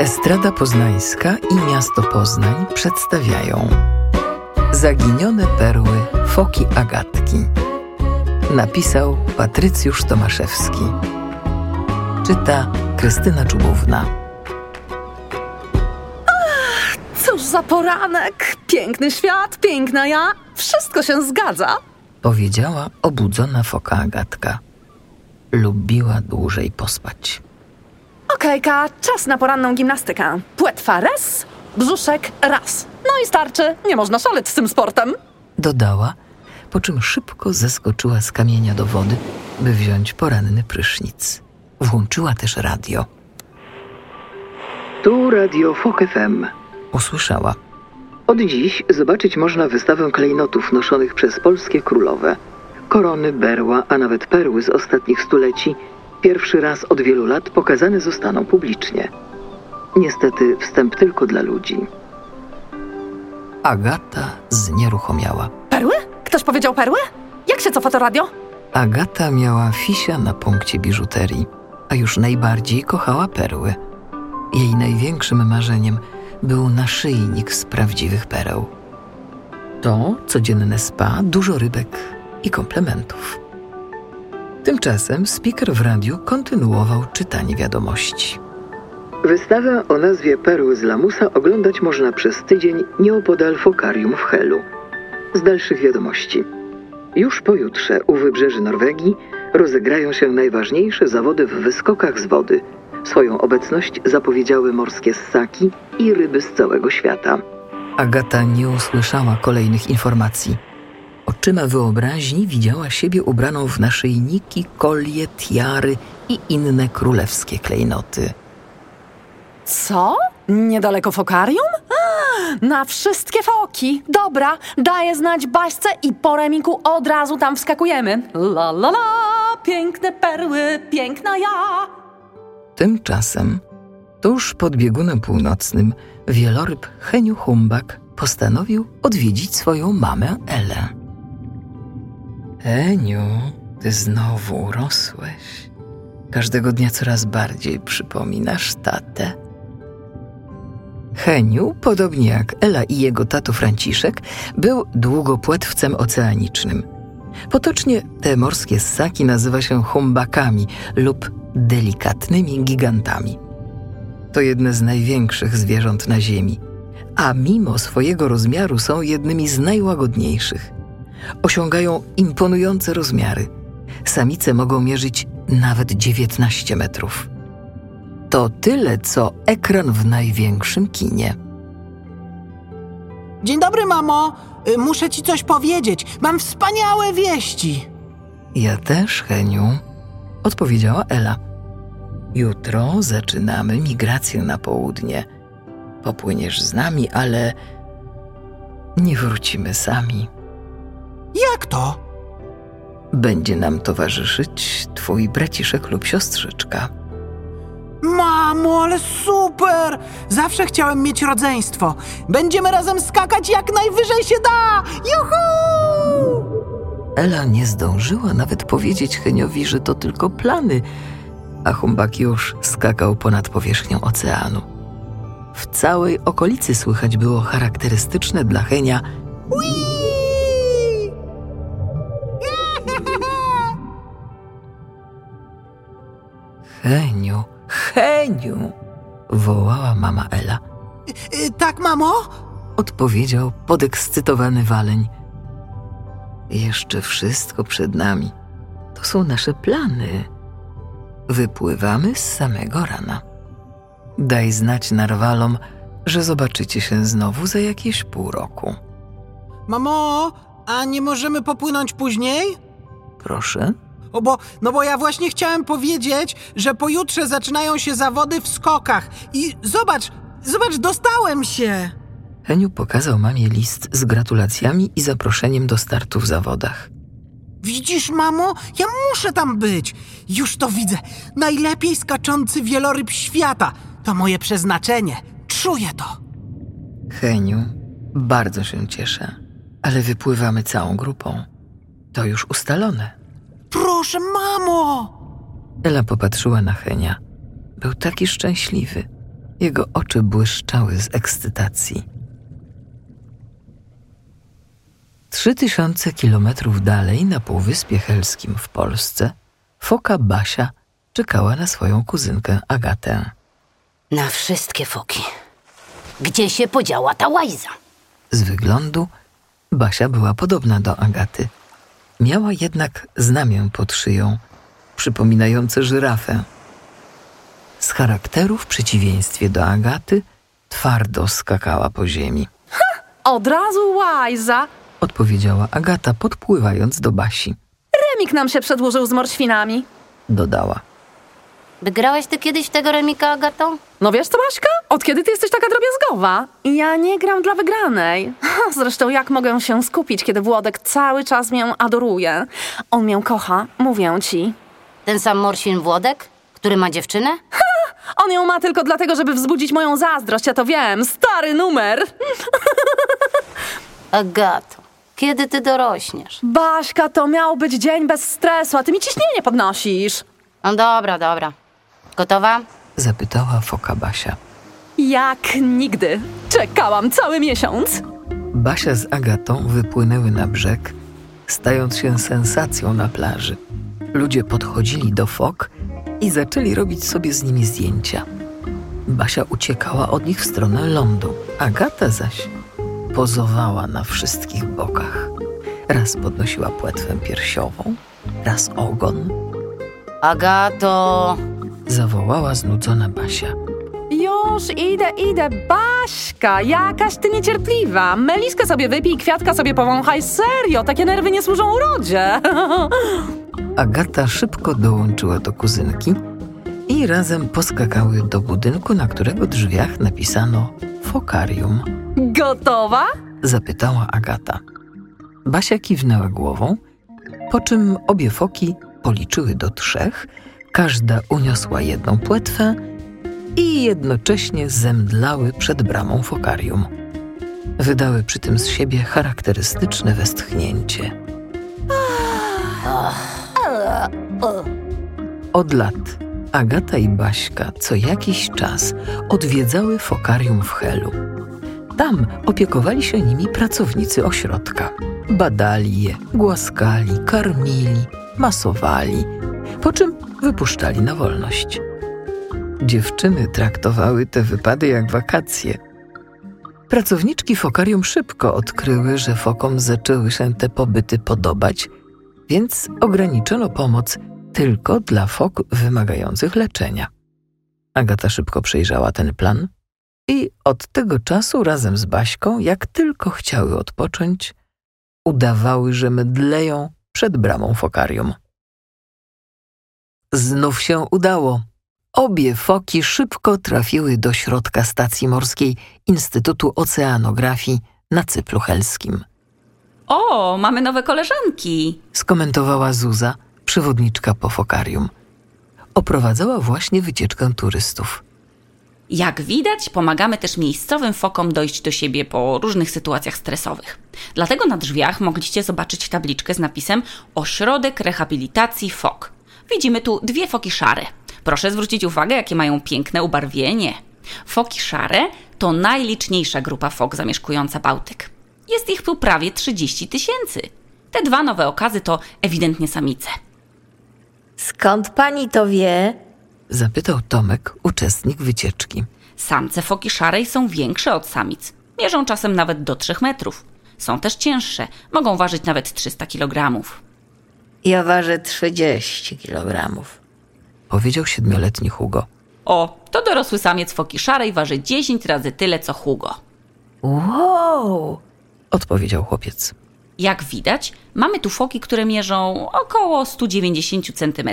Estrada Poznańska i Miasto Poznań przedstawiają Zaginione perły Foki Agatki. Napisał Patrycjusz Tomaszewski. Czyta Krystyna Czubówna. Cóż za poranek! Piękny świat, piękna ja. Wszystko się zgadza. Powiedziała obudzona foka Agatka. Lubiła dłużej pospać. Okejka, czas na poranną gimnastykę. Płetwa raz, brzuszek raz. No i starczy, nie można szaleć z tym sportem. Dodała, po czym szybko zeskoczyła z kamienia do wody, by wziąć poranny prysznic. Włączyła też radio. Tu Radio Fok FM. Usłyszała. Od dziś zobaczyć można wystawę klejnotów noszonych przez polskie królowe. Korony, berła, a nawet perły z ostatnich stuleci pierwszy raz od wielu lat pokazane zostaną publicznie. Niestety wstęp tylko dla ludzi. Agata znieruchomiała. Perły? Ktoś powiedział perły? Jak się cofa to radio? Agata miała fisia na punkcie biżuterii, a już najbardziej kochała perły. Jej największym marzeniem był naszyjnik z prawdziwych pereł. To codzienne spa, dużo rybek i komplementów. Tymczasem speaker w radiu kontynuował czytanie wiadomości. Wystawę o nazwie Perły z Lamusa oglądać można przez tydzień nieopodal Fokarium w Helu. Z dalszych wiadomości. Już pojutrze u wybrzeży Norwegii rozegrają się najważniejsze zawody w wyskokach z wody. Swoją obecność zapowiedziały morskie ssaki i ryby z całego świata. Agata nie usłyszała kolejnych informacji. Oczyma wyobraźni widziała siebie ubraną w naszyjniki, kolie, tiary i inne królewskie klejnoty. Co? Niedaleko fokarium? A, na wszystkie foki. Dobra, daję znać Baśce i po remiku od razu tam wskakujemy. La la la, piękne perły, piękna ja. Tymczasem, tuż pod biegunem północnym, wieloryb Heniu Humbak postanowił odwiedzić swoją mamę Elę. Heniu, ty znowu urosłeś. Każdego dnia coraz bardziej przypominasz tatę. Heniu, podobnie jak Ela i jego tato Franciszek, był długopłetwcem oceanicznym. Potocznie te morskie ssaki nazywa się humbakami lub delikatnymi gigantami. To jedne z największych zwierząt na Ziemi, a mimo swojego rozmiaru są jednymi z najłagodniejszych. Osiągają imponujące rozmiary. Samice mogą mierzyć nawet 19 metrów. To tyle, co ekran w największym kinie. Dzień dobry, mamo. Y, Muszę ci coś powiedzieć. Mam wspaniałe wieści. Ja też, Heniu, odpowiedziała Ela. Jutro zaczynamy migrację na południe. Popłyniesz z nami, ale nie wrócimy sami. Jak to? Będzie nam towarzyszyć twój braciszek lub siostrzyczka. Mamo, ale super! Zawsze chciałem mieć rodzeństwo. Będziemy razem skakać jak najwyżej się da! Juhu! Ela nie zdążyła nawet powiedzieć Heniowi, że to tylko plany, a Humbak już skakał ponad powierzchnią oceanu. W całej okolicy słychać było charakterystyczne dla Henia! Heniu, Heniu! wołała mama Ela. Y, Tak, mamo? Odpowiedział podekscytowany waleń. Jeszcze wszystko przed nami. To są nasze plany. Wypływamy z samego rana. Daj znać narwalom, że zobaczycie się znowu za jakieś pół roku. Mamo, a nie możemy popłynąć później? Proszę? O bo, no bo ja właśnie chciałem powiedzieć, że pojutrze zaczynają się zawody w skokach. I zobacz, zobacz, dostałem się! Heniu pokazał mamie list z gratulacjami i zaproszeniem do startu w zawodach. Widzisz, mamo? Ja muszę tam być. Już to widzę. Najlepiej skaczący wieloryb świata. To moje przeznaczenie. Czuję to. Heniu, bardzo się cieszę, ale wypływamy całą grupą. To już ustalone. Proszę, mamo! Ela popatrzyła na Henia. Był taki szczęśliwy. Jego oczy błyszczały z ekscytacji. Trzy tysiące kilometrów dalej, na Półwyspie Helskim w Polsce, foka Basia czekała na swoją kuzynkę Agatę. Na wszystkie foki. Gdzie się podziała ta łajza? Z wyglądu Basia była podobna do Agaty. Miała jednak znamię pod szyją, przypominające żyrafę. Z charakteru, w przeciwieństwie do Agaty, twardo skakała po ziemi. Od razu łajza. Odpowiedziała Agata, podpływając do Basi. Remik nam się przedłużył z morświnami. Dodała. Wygrałaś ty kiedyś tego remika, Agato? No wiesz co, Baśka? Od kiedy ty jesteś taka drobiazgowa? Ja nie gram dla wygranej. Zresztą jak mogę się skupić, kiedy Włodek cały czas mnie adoruje? On mnie kocha, mówię ci. Ten sam Morświn Włodek, który ma dziewczynę? On ją ma tylko dlatego, żeby wzbudzić moją zazdrość, ja to wiem. Stary numer. Agato, kiedy ty dorośniesz? Baśka, to miał być dzień bez stresu, a ty mi ciśnienie podnosisz. No dobra, dobra. Gotowa? Zapytała foka Basia. Jak nigdy. Czekałam cały miesiąc. Basia z Agatą wypłynęły na brzeg, stając się sensacją na plaży. Ludzie podchodzili do fok i zaczęli robić sobie z nimi zdjęcia. Basia uciekała od nich w stronę lądu, Agata zaś pozowała na wszystkich bokach. Raz podnosiła płetwę piersiową, raz ogon, Agato, zawołała znudzona Basia. Już idę, idę. Baśka, jakaś ty niecierpliwa. Meliskę sobie wypij, kwiatka sobie powąchaj. Serio, takie nerwy nie służą urodzie. Agata szybko dołączyła do kuzynki i razem poskakały do budynku, na którego drzwiach napisano Fokarium. Gotowa? Zapytała Agata. Basia kiwnęła głową, po czym obie foki policzyły do trzech, każda uniosła jedną płetwę i jednocześnie zemdlały przed bramą fokarium. Wydały przy tym z siebie charakterystyczne westchnięcie. Od lat Agata i Baśka co jakiś czas odwiedzały fokarium w Helu. Tam opiekowali się nimi pracownicy ośrodka. Badali je, głaskali, karmili, masowali, po czym wypuszczali na wolność. Dziewczyny traktowały te wypady jak wakacje. Pracowniczki fokarium szybko odkryły, że fokom zaczęły się te pobyty podobać, więc ograniczono pomoc tylko dla fok wymagających leczenia. Agata szybko przejrzała ten plan i od tego czasu razem z Baśką, jak tylko chciały odpocząć, udawały, że mdleją przed bramą fokarium. Znów się udało. Obie foki szybko trafiły do środka stacji morskiej Instytutu Oceanografii na Cyplu Helskim. O, mamy nowe koleżanki. Skomentowała Zuza, przewodniczka po fokarium. Oprowadzała właśnie wycieczkę turystów. Jak widać, pomagamy też miejscowym fokom dojść do siebie po różnych sytuacjach stresowych. Dlatego na drzwiach mogliście zobaczyć tabliczkę z napisem Ośrodek Rehabilitacji Fok. Widzimy tu dwie foki szare. Proszę zwrócić uwagę, jakie mają piękne ubarwienie. Foki szare to najliczniejsza grupa fok zamieszkująca Bałtyk. Jest ich tu prawie 30 tysięcy. Te dwa nowe okazy to ewidentnie samice. Skąd pani to wie? Zapytał Tomek, uczestnik wycieczki. Samce foki szarej są większe od samic. Mierzą czasem nawet do 3 metrów. Są też cięższe, mogą ważyć nawet 300 kg. Ja ważę 30 kilogramów. Powiedział siedmioletni Hugo. O, to dorosły samiec foki szarej waży 10 razy tyle co Hugo. Wow! Odpowiedział chłopiec. Jak widać, mamy tu foki, które mierzą około 190 cm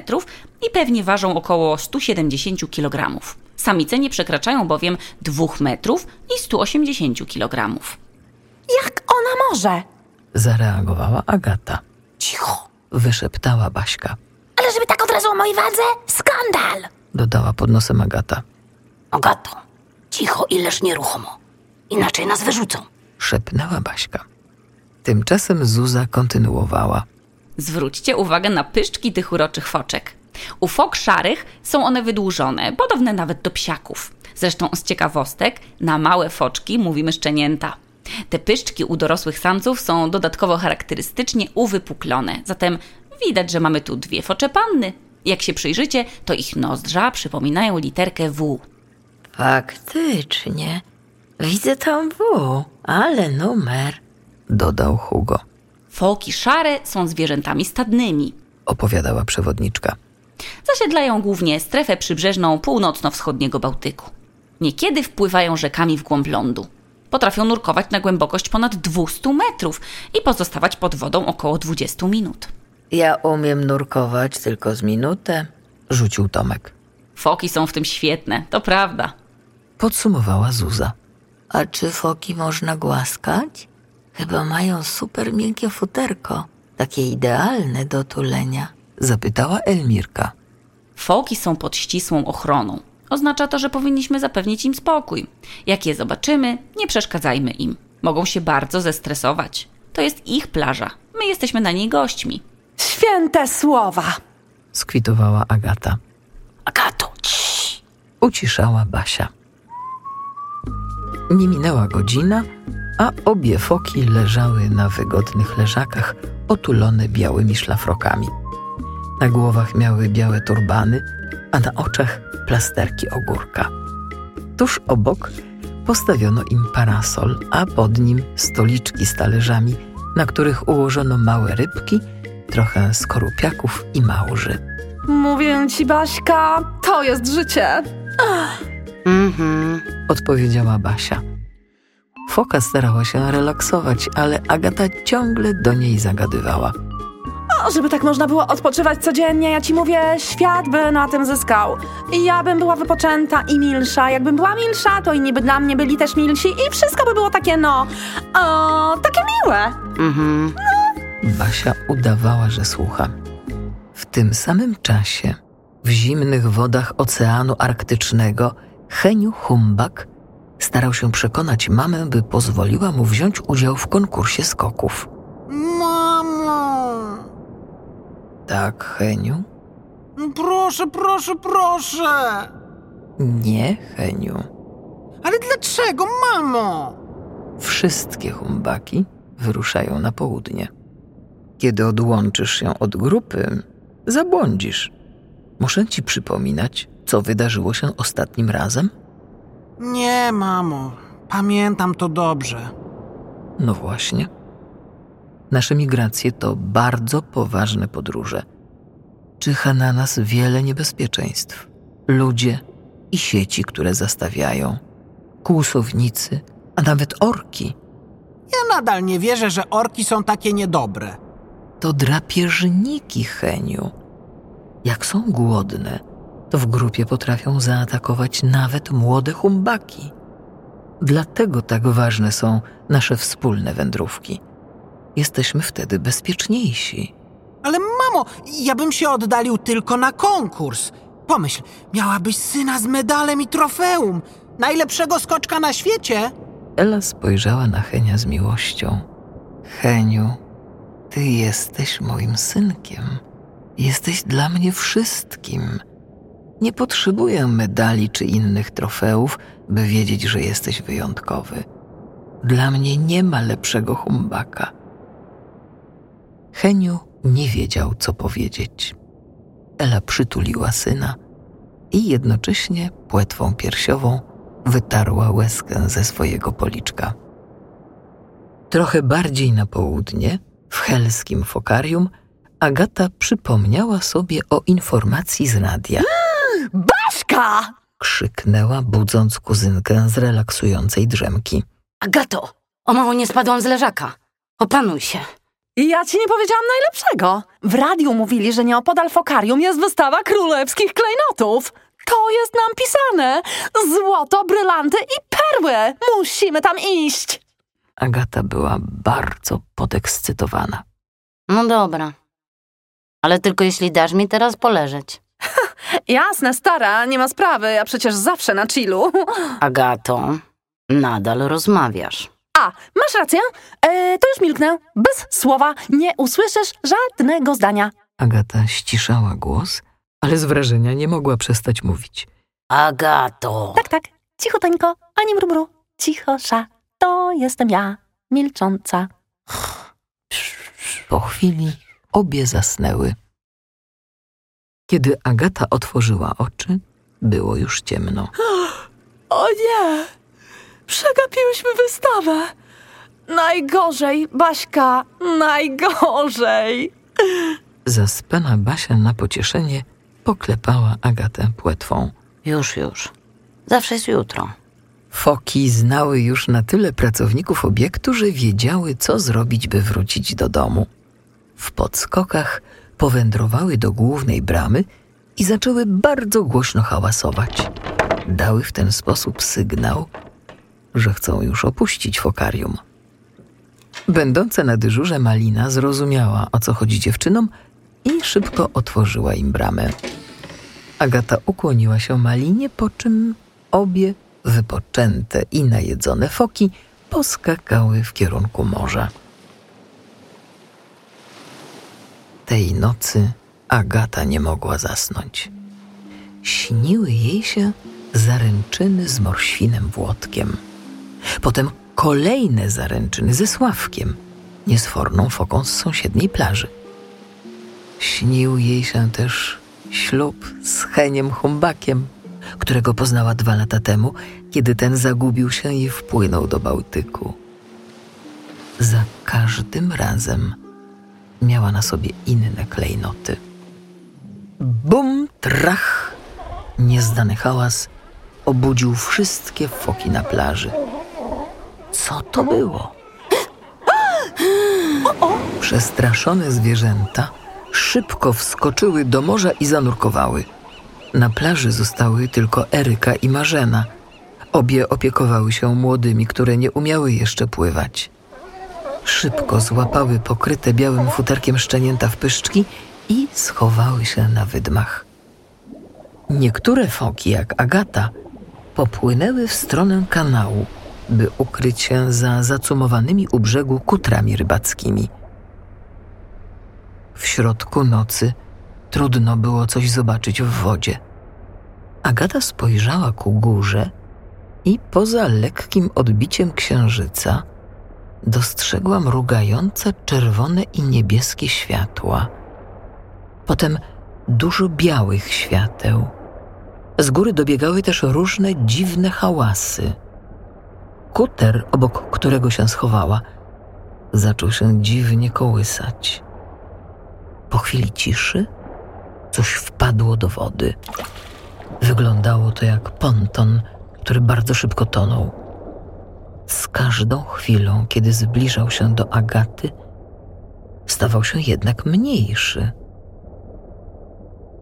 i pewnie ważą około 170 kg. Samice nie przekraczają bowiem 2 metrów i 180 kg. Jak ona może? Zareagowała Agata. Cicho. Wyszeptała Baśka. Ale żeby tak od razu o mojej wadze? Skandal! Dodała pod nosem Agata. Agato, cicho i leż nieruchomo. Inaczej nas wyrzucą. Szepnęła Baśka. Tymczasem Zuza kontynuowała. Zwróćcie uwagę na pyszczki tych uroczych foczek. U fok szarych są one wydłużone, podobne nawet do psiaków. Zresztą z ciekawostek, na małe foczki mówimy szczenięta. Te pyszczki u dorosłych samców są dodatkowo charakterystycznie uwypuklone, zatem widać, że mamy tu dwie focze panny. Jak się przyjrzycie, to ich nozdrza przypominają literkę W. Faktycznie. Widzę tam W, ale numer. Dodał Hugo, Foki szare są zwierzętami stadnymi. opowiadała przewodniczka. Zasiedlają głównie strefę przybrzeżną północno-wschodniego Bałtyku. Niekiedy wpływają rzekami w głąb lądu. Potrafią nurkować na głębokość ponad 200 metrów i pozostawać pod wodą około 20 minut. Ja umiem nurkować tylko z minutę. Rzucił Tomek. Foki są w tym świetne, to prawda. Podsumowała Zuza. A czy foki można głaskać? Chyba mają super miękkie futerko. Takie idealne do tulenia. Zapytała Elmirka. Foki są pod ścisłą ochroną. Oznacza to, że powinniśmy zapewnić im spokój. Jak je zobaczymy, nie przeszkadzajmy im. Mogą się bardzo zestresować. To jest ich plaża. My jesteśmy na niej gośćmi. Święte słowa. Skwitowała Agata. Agato, cii. Uciszała Basia. Nie minęła godzina, a obie foki leżały na wygodnych leżakach, otulone białymi szlafrokami. Na głowach miały białe turbany, a na oczach plasterki ogórka. Tuż obok postawiono im parasol, a pod nim stoliczki z talerzami, na których ułożono małe rybki, trochę skorupiaków i małży. Mówię ci, Baśka, to jest życie. Mhm. odpowiedziała Basia. Foka starała się relaksować, ale Agata ciągle do niej zagadywała. O, żeby tak można było odpoczywać codziennie, ja ci mówię, świat by na tym zyskał. I ja bym była wypoczęta i milsza. Jakbym była milsza, to inni by dla mnie byli też milsi i wszystko by było takie, no, o, takie miłe. Mhm. Basia udawała, że słucha. W tym samym czasie, w zimnych wodach Oceanu Arktycznego, Heniu Humbak starał się przekonać mamę, by pozwoliła mu wziąć udział w konkursie skoków. Tak, Heniu? Proszę, proszę, proszę! Nie, Heniu. Ale dlaczego, mamo? Wszystkie humbaki wyruszają na południe. Kiedy odłączysz się od grupy, zabłądzisz. Muszę ci przypominać, co wydarzyło się ostatnim razem? Nie, mamo. Pamiętam to dobrze. No właśnie. Nasze migracje to bardzo poważne podróże. Czyha na nas wiele niebezpieczeństw. Ludzie i sieci, które zastawiają, kłusownicy, a nawet orki. Ja nadal nie wierzę, że orki są takie niedobre. To drapieżniki, Heniu. Jak są głodne, to w grupie potrafią zaatakować nawet młode humbaki. Dlatego tak ważne są nasze wspólne wędrówki. Jesteśmy wtedy bezpieczniejsi. Ale mamo, ja bym się oddalił tylko na konkurs. Pomyśl, miałabyś syna z medalem i trofeum. Najlepszego skoczka na świecie. Ela spojrzała na Henia z miłością. Heniu, ty jesteś moim synkiem. Jesteś dla mnie wszystkim. Nie potrzebuję medali czy innych trofeów, by wiedzieć, że jesteś wyjątkowy. Dla mnie nie ma lepszego humbaka. Heniu nie wiedział, co powiedzieć. Ela przytuliła syna i jednocześnie płetwą piersiową wytarła łezkę ze swojego policzka. Trochę bardziej na południe, w helskim fokarium, Agata przypomniała sobie o informacji z radia. Baśka! Krzyknęła, budząc kuzynkę z relaksującej drzemki. Agato, o mało nie spadłam z leżaka. Opanuj się. Ja ci nie powiedziałam najlepszego. W radiu mówili, że nieopodal fokarium jest wystawa królewskich klejnotów. To jest nam pisane. Złoto, brylanty i perły. Musimy tam iść. Agata była bardzo podekscytowana. No dobra. Ale tylko jeśli dasz mi teraz poleżeć. Jasne, stara, nie ma sprawy. Ja przecież zawsze na chillu. Agato, nadal rozmawiasz. A, masz rację. E, to już milknę. Bez słowa nie usłyszysz żadnego zdania. Agata ściszała głos, ale z wrażenia nie mogła przestać mówić. Agato. Tak, tak. cichuteńko, ani mrumru, cichosza, to jestem ja, milcząca. Po chwili obie zasnęły. Kiedy Agata otworzyła oczy, było już ciemno. O nie! Przegapiłyśmy wystawę! Najgorzej, Baśka, najgorzej! Zaspana Basia na pocieszenie poklepała Agatę płetwą. Już, już. Zawsze jest jutro. Foki znały już na tyle pracowników obiektu, że wiedziały, co zrobić, by wrócić do domu. W podskokach powędrowały do głównej bramy i zaczęły bardzo głośno hałasować. Dały w ten sposób sygnał, że chcą już opuścić fokarium. Będąca na dyżurze Malina zrozumiała, o co chodzi dziewczynom i szybko otworzyła im bramę. Agata ukłoniła się Malinie, po czym obie wypoczęte i najedzone foki poskakały w kierunku morza. Tej nocy Agata nie mogła zasnąć. Śniły jej się zaręczyny z morświnem Włodkiem. Potem kolejne zaręczyny ze Sławkiem, niesforną foką z sąsiedniej plaży. Śnił jej się też ślub z Heniem Humbakiem, którego poznała dwa lata temu, kiedy ten zagubił się i wpłynął do Bałtyku. Za każdym razem miała na sobie inne klejnoty. Bum, trach! Nieznany hałas obudził wszystkie foki na plaży. Co to było? Przestraszone zwierzęta szybko wskoczyły do morza i zanurkowały. Na plaży zostały tylko Eryka i Marzena. Obie opiekowały się młodymi, które nie umiały jeszcze pływać. Szybko złapały pokryte białym futerkiem szczenięta w pyszczki i schowały się na wydmach. Niektóre foki, jak Agata, popłynęły w stronę kanału, by ukryć się za zacumowanymi u brzegu kutrami rybackimi. W środku nocy trudno było coś zobaczyć w wodzie. Agata spojrzała ku górze i poza lekkim odbiciem księżyca dostrzegła mrugające czerwone i niebieskie światła. Potem dużo białych świateł. Z góry dobiegały też różne dziwne hałasy. Kuter, obok którego się schowała, zaczął się dziwnie kołysać. Po chwili ciszy coś wpadło do wody. Wyglądało to jak ponton, który bardzo szybko tonął. Z każdą chwilą, kiedy zbliżał się do Agaty, stawał się jednak mniejszy.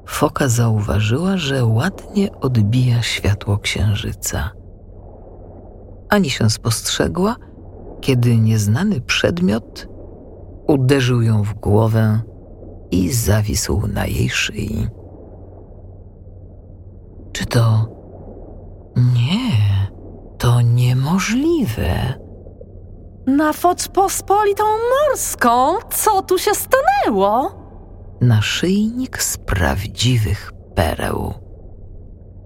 Foka zauważyła, że ładnie odbija światło księżyca. Ani się spostrzegła, kiedy nieznany przedmiot uderzył ją w głowę i zawisł na jej szyi. Czy to. Nie, to niemożliwe. Na Foczpospolitą Morską? Co tu się stanęło? Naszyjnik z prawdziwych pereł.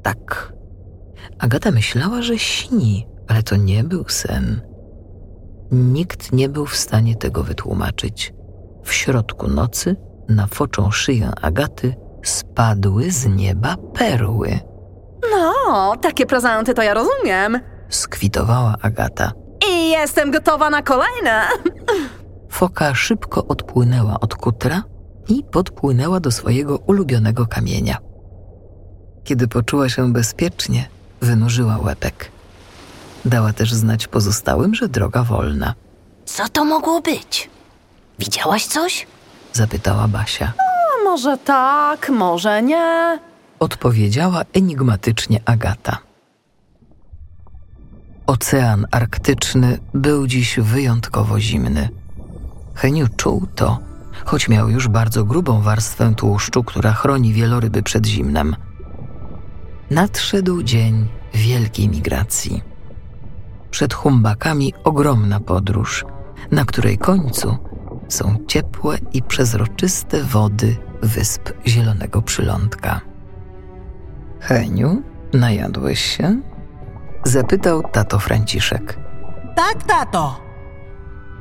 Tak. Agata myślała, że śni, ale to nie był sen. Nikt nie był w stanie tego wytłumaczyć. W środku nocy na foczą szyję Agaty spadły z nieba perły. No, takie prezenty to ja rozumiem. Skwitowała Agata. I jestem gotowa na kolejne. Foka szybko odpłynęła od kutra i podpłynęła do swojego ulubionego kamienia. Kiedy poczuła się bezpiecznie, wynurzyła łepek. Dała też znać pozostałym, że droga wolna. Co to mogło być? Widziałaś coś? Zapytała Basia. A może tak, może nie. Odpowiedziała enigmatycznie Agata. Ocean Arktyczny był dziś wyjątkowo zimny. Heniu czuł to, choć miał już bardzo grubą warstwę tłuszczu, która chroni wieloryby przed zimnem. Nadszedł dzień wielkiej migracji. Przed humbakami ogromna podróż, na której końcu są ciepłe i przezroczyste wody wysp Zielonego Przylądka. Heniu, najadłeś się? Zapytał tato Franciszek. Tak, tato.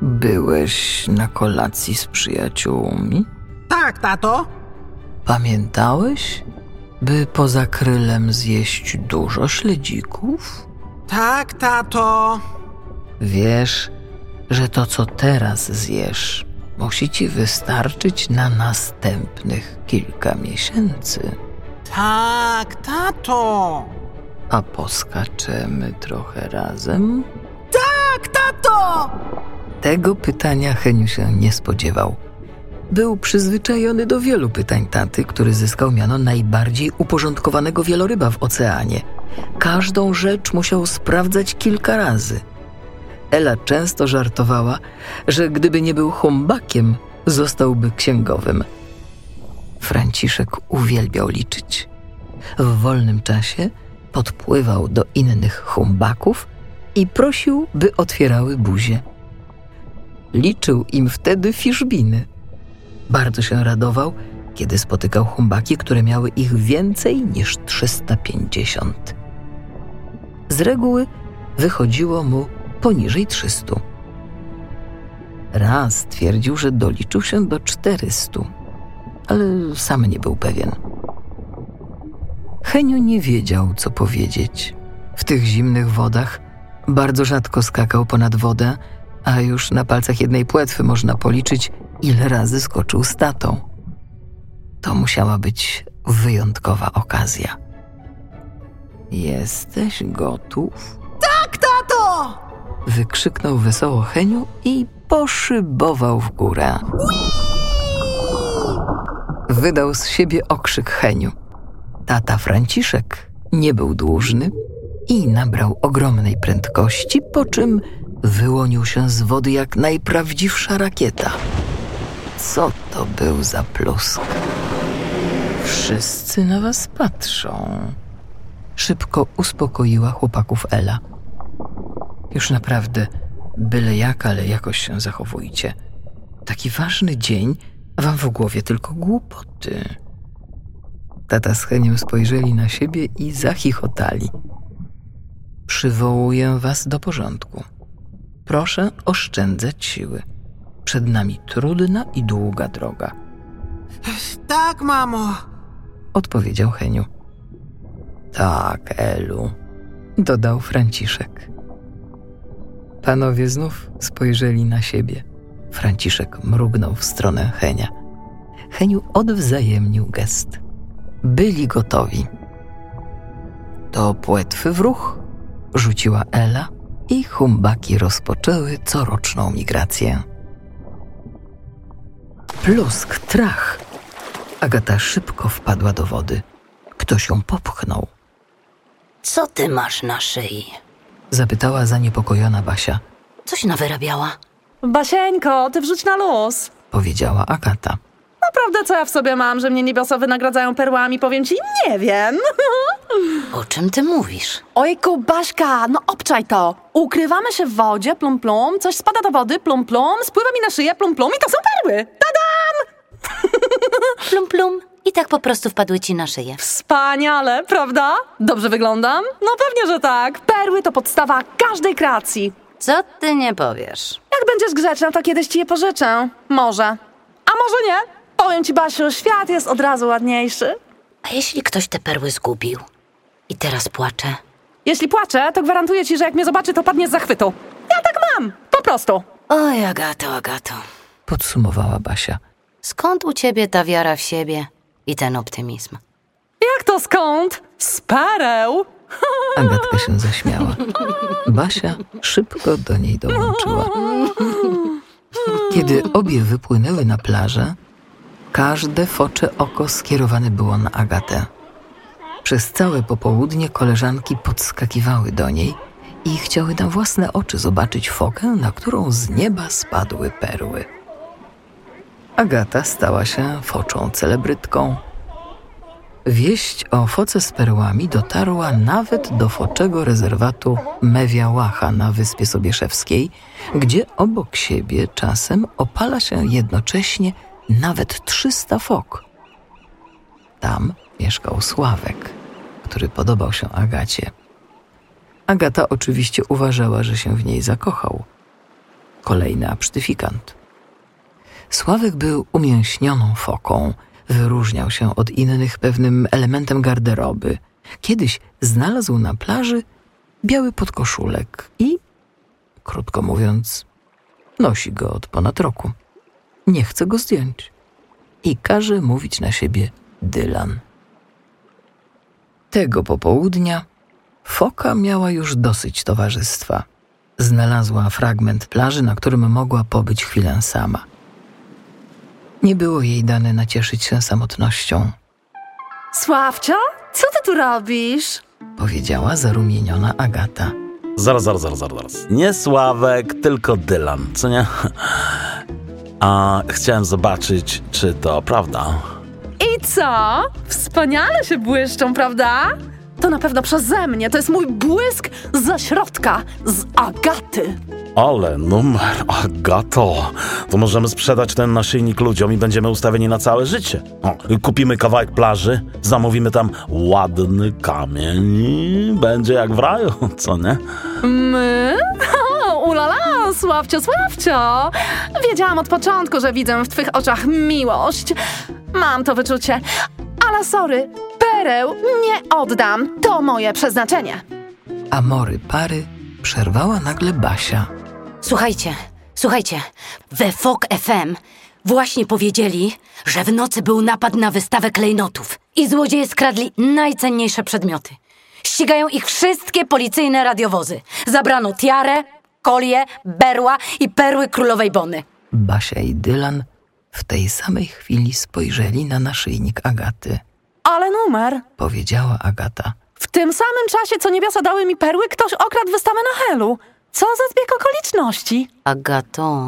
Byłeś na kolacji z przyjaciółmi? Tak, tato. Pamiętałeś, by poza krylem zjeść dużo śledzików? Tak, tato. Wiesz, że to, co teraz zjesz, musi ci wystarczyć na następnych kilka miesięcy. Tak, tato. A poskaczemy trochę razem? Tak, tato! Tego pytania Heniu się nie spodziewał. Był przyzwyczajony do wielu pytań taty, który zyskał miano najbardziej uporządkowanego wieloryba w oceanie. Każdą rzecz musiał sprawdzać kilka razy. Ela często żartowała, że gdyby nie był humbakiem, zostałby księgowym. Franciszek uwielbiał liczyć. W wolnym czasie podpływał do innych humbaków i prosił, by otwierały buzie. Liczył im wtedy fiszbiny. Bardzo się radował, kiedy spotykał humbaki, które miały ich więcej niż 350. Z reguły wychodziło mu poniżej 300. Raz twierdził, że doliczył się do 400, ale sam nie był pewien. Heniu nie wiedział, co powiedzieć. W tych zimnych wodach bardzo rzadko skakał ponad wodę, a już na palcach jednej płetwy można policzyć, ile razy skoczył z tatą. To musiała być wyjątkowa okazja. Jesteś gotów? Tak, tato! Wykrzyknął wesoło Heniu i poszybował w górę. Wydał z siebie okrzyk Heniu. Tata Franciszek nie był dłużny i nabrał ogromnej prędkości, po czym wyłonił się z wody jak najprawdziwsza rakieta. Co to był za plusk? Wszyscy na was patrzą. Szybko uspokoiła chłopaków Ela. Już naprawdę, byle jak, ale jakoś się zachowujcie. Taki ważny dzień, a wam w głowie tylko głupoty. Tata z Heniem spojrzeli na siebie i zachichotali. Przywołuję was do porządku. Proszę oszczędzać siły. Przed nami trudna i długa droga, Tak, mamo. odpowiedział Heniu. Tak, Elu, dodał Franciszek. Panowie znów spojrzeli na siebie. Franciszek mrugnął w stronę Henia. Heniu odwzajemnił gest. Byli gotowi. To płetwy w ruch, rzuciła Ela i humbaki rozpoczęły coroczną migrację. Plusk, trach. Agata szybko wpadła do wody. Ktoś ją popchnął. Co ty masz na szyi? Zapytała zaniepokojona Basia. Coś nawyrabiała? Basieńko, ty wrzuć na luz. Powiedziała Agata. Naprawdę, co ja w sobie mam, że mnie niebiosa wynagradzają perłami, powiem ci, nie wiem. O czym ty mówisz? Ojku, Baśka, no obczaj to. Ukrywamy się w wodzie, plum plum, coś spada do wody, plum plum, spływa mi na szyję, plum plum i to są perły. Tadam! Plum plum. I tak po prostu wpadły ci na szyję. Wspaniale, prawda? Dobrze wyglądam? No pewnie, że tak. Perły to podstawa każdej kreacji. Co ty nie powiesz? Jak będziesz grzeczna, to kiedyś ci je pożyczę. Może. A może nie? Powiem ci, Basiu, świat jest od razu ładniejszy. A jeśli ktoś te perły zgubił i teraz płacze? Jeśli płaczę, to gwarantuję ci, że jak mnie zobaczy, to padnie z zachwytu. Ja tak mam, po prostu. Oj, Agato, Agato. Podsumowała Basia. Skąd u ciebie ta wiara w siebie i ten optymizm? Jak to skąd? Z pereł. Agatka się zaśmiała. Basia szybko do niej dołączyła. Kiedy obie wypłynęły na plażę, każde focze oko skierowane było na Agatę. Przez całe popołudnie koleżanki podskakiwały do niej i chciały na własne oczy zobaczyć fokę, na którą z nieba spadły perły. Agata stała się foczą celebrytką. Wieść o foce z perłami dotarła nawet do foczego rezerwatu Mewiałacha na Wyspie Sobieszewskiej, gdzie obok siebie czasem opala się jednocześnie nawet 300 fok. Tam mieszkał Sławek, który podobał się Agacie. Agata oczywiście uważała, że się w niej zakochał. Kolejny absztyfikant. Sławek był umięśnioną foką, wyróżniał się od innych pewnym elementem garderoby. Kiedyś znalazł na plaży biały podkoszulek i, krótko mówiąc, nosi go od ponad roku. Nie chce go zdjąć i każe mówić na siebie Dylan. Tego popołudnia foka miała już dosyć towarzystwa. Znalazła fragment plaży, na którym mogła pobyć chwilę sama. Nie było jej dane nacieszyć się samotnością, Sławcio, co ty tu robisz? powiedziała zarumieniona Agata. Zaraz, zaraz, zaraz, zaraz, zaraz. Nie Sławek, tylko Dylan, co nie? A chciałem zobaczyć, czy to prawda. I co? Wspaniale się błyszczą, prawda? To na pewno przeze mnie. To jest mój błysk ze środka, z Agaty. Ale numer, Agato. To możemy sprzedać ten naszyjnik ludziom i będziemy ustawieni na całe życie. O, kupimy kawałek plaży, zamówimy tam ładny kamień i będzie jak w raju, co nie? My? Ulala, Sławcio, Sławcio! Wiedziałam od początku, że widzę w twych oczach miłość. Mam to wyczucie. Ale sorry, pereł nie oddam. To moje przeznaczenie. Amory pary przerwała nagle Basia. Słuchajcie, słuchajcie, we FOK FM właśnie powiedzieli, że w nocy był napad na wystawę klejnotów i złodzieje skradli najcenniejsze przedmioty. Ścigają ich wszystkie policyjne radiowozy. Zabrano tiarę, kolię, berła i perły królowej Bony. Basia i Dylan w tej samej chwili spojrzeli na naszyjnik Agaty. Ale numer. Powiedziała Agata. W tym samym czasie, co niebiosa dały mi perły, ktoś okradł wystawę na Helu. Co za zbieg okoliczności? Agato.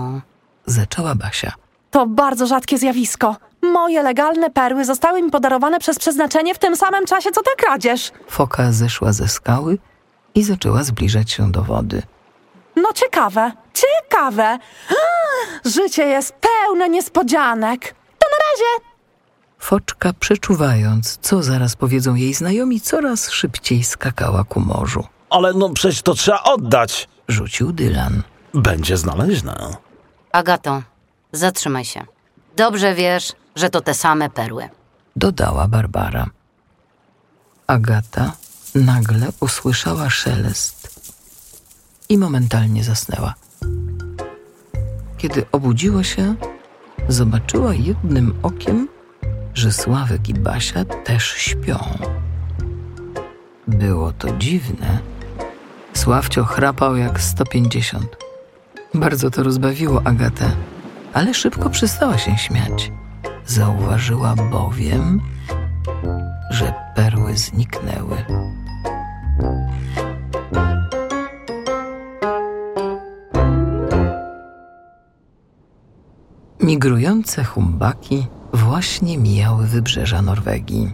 Zaczęła Basia. To bardzo rzadkie zjawisko. Moje legalne perły zostały mi podarowane przez przeznaczenie w tym samym czasie, co ta kradzież. Foka zeszła ze skały i zaczęła zbliżać się do wody. No ciekawe, ciekawe. Życie jest pełne niespodzianek. To na razie. Foczka, przeczuwając, co zaraz powiedzą jej znajomi, coraz szybciej skakała ku morzu. Ale no przecież to trzeba oddać. Rzucił Dylan. Będzie znaleźne. Agato, zatrzymaj się. Dobrze wiesz, że to te same perły. Dodała Barbara. Agata nagle usłyszała szelest i momentalnie zasnęła. Kiedy obudziła się, zobaczyła jednym okiem, że Sławek i Basia też śpią. Było to dziwne. Sławcio chrapał jak 150. Bardzo to rozbawiło Agatę, ale szybko przestała się śmiać. Zauważyła bowiem, że perły zniknęły. Migrujące humbaki właśnie mijały wybrzeża Norwegii.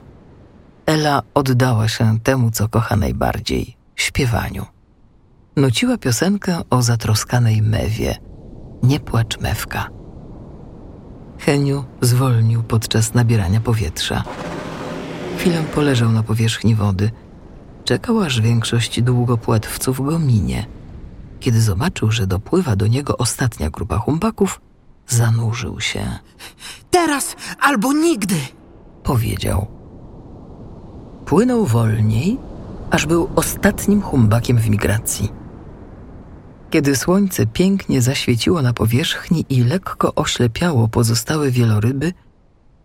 Ela oddała się temu, co kocha najbardziej śpiewaniu. Nuciła piosenkę o zatroskanej mewie. Nie płacz mewka. Heniu zwolnił podczas nabierania powietrza. Chwilę poleżał na powierzchni wody. Czekał, aż większość długopłatwców go minie. Kiedy zobaczył, że dopływa do niego ostatnia grupa humbaków, zanurzył się. Teraz albo nigdy. Powiedział. Płynął wolniej, aż był ostatnim humbakiem w migracji. Kiedy słońce pięknie zaświeciło na powierzchni i lekko oślepiało pozostałe wieloryby,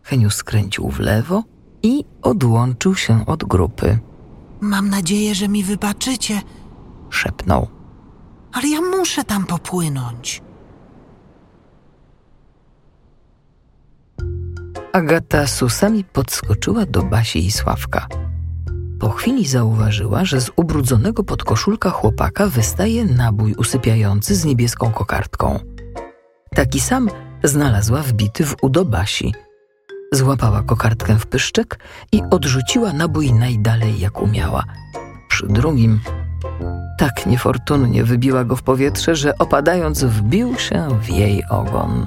Heniu skręcił w lewo i odłączył się od grupy. Mam nadzieję, że mi wybaczycie, Szepnął. ale ja muszę tam popłynąć. Agata susami podskoczyła do Basi i Sławka. Po chwili zauważyła, że z ubrudzonego podkoszulka chłopaka wystaje nabój usypiający z niebieską kokardką. Taki sam znalazła wbity w udo Basi. Złapała kokardkę w pyszczek i odrzuciła nabój najdalej jak umiała. Przy drugim tak niefortunnie wybiła go w powietrze, że opadając wbił się w jej ogon.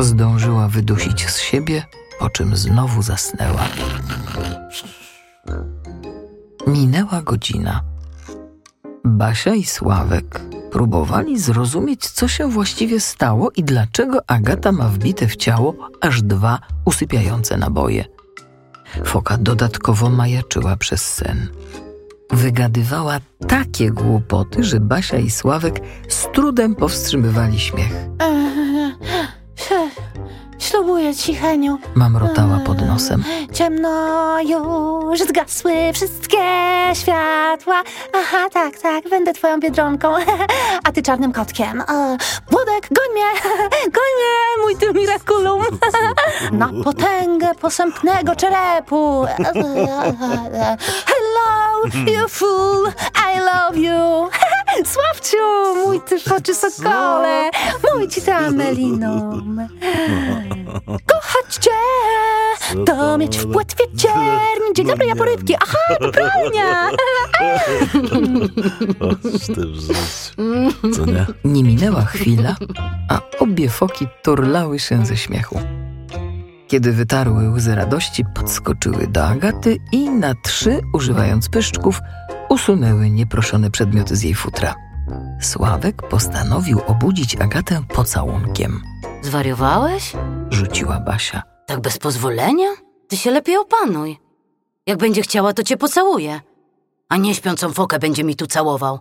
Zdążyła wydusić z siebie, po czym znowu zasnęła. Minęła godzina. Basia i Sławek próbowali zrozumieć, co się właściwie stało i dlaczego Agata ma wbite w ciało aż dwa usypiające naboje. Foka dodatkowo majaczyła przez sen. Wygadywała takie głupoty, że Basia i Sławek z trudem powstrzymywali śmiech. Ślubuję ci, Heniu. Mamrotała pod nosem. Ciemno już, zgasły wszystkie światła. Aha, tak, tak, będę twoją biedronką, a ty czarnym kotkiem. Włodek, goń mnie, goń mnie, mój ty mirakulum. Na potęgę posępnego czerepu. Hello, you fool, I love you. Sławciu, mój ty oczy sokole, mój ci ty amelinom. Kochać cię, to mieć w płetwie cierń. Dzień dobry, ja po rybki. Aha, popralnia. Życiu. Co nie? Nie minęła chwila, a obie foki turlały się ze śmiechu. Kiedy wytarły łzy radości, podskoczyły do Agaty i na trzy, używając pyszczków, usunęły nieproszone przedmioty z jej futra. Sławek postanowił obudzić Agatę pocałunkiem, Zwariowałeś? rzuciła Basia. Tak bez pozwolenia? Ty się lepiej opanuj. Jak będzie chciała, to cię pocałuje. A nie śpiącą fokę będzie mi tu całował.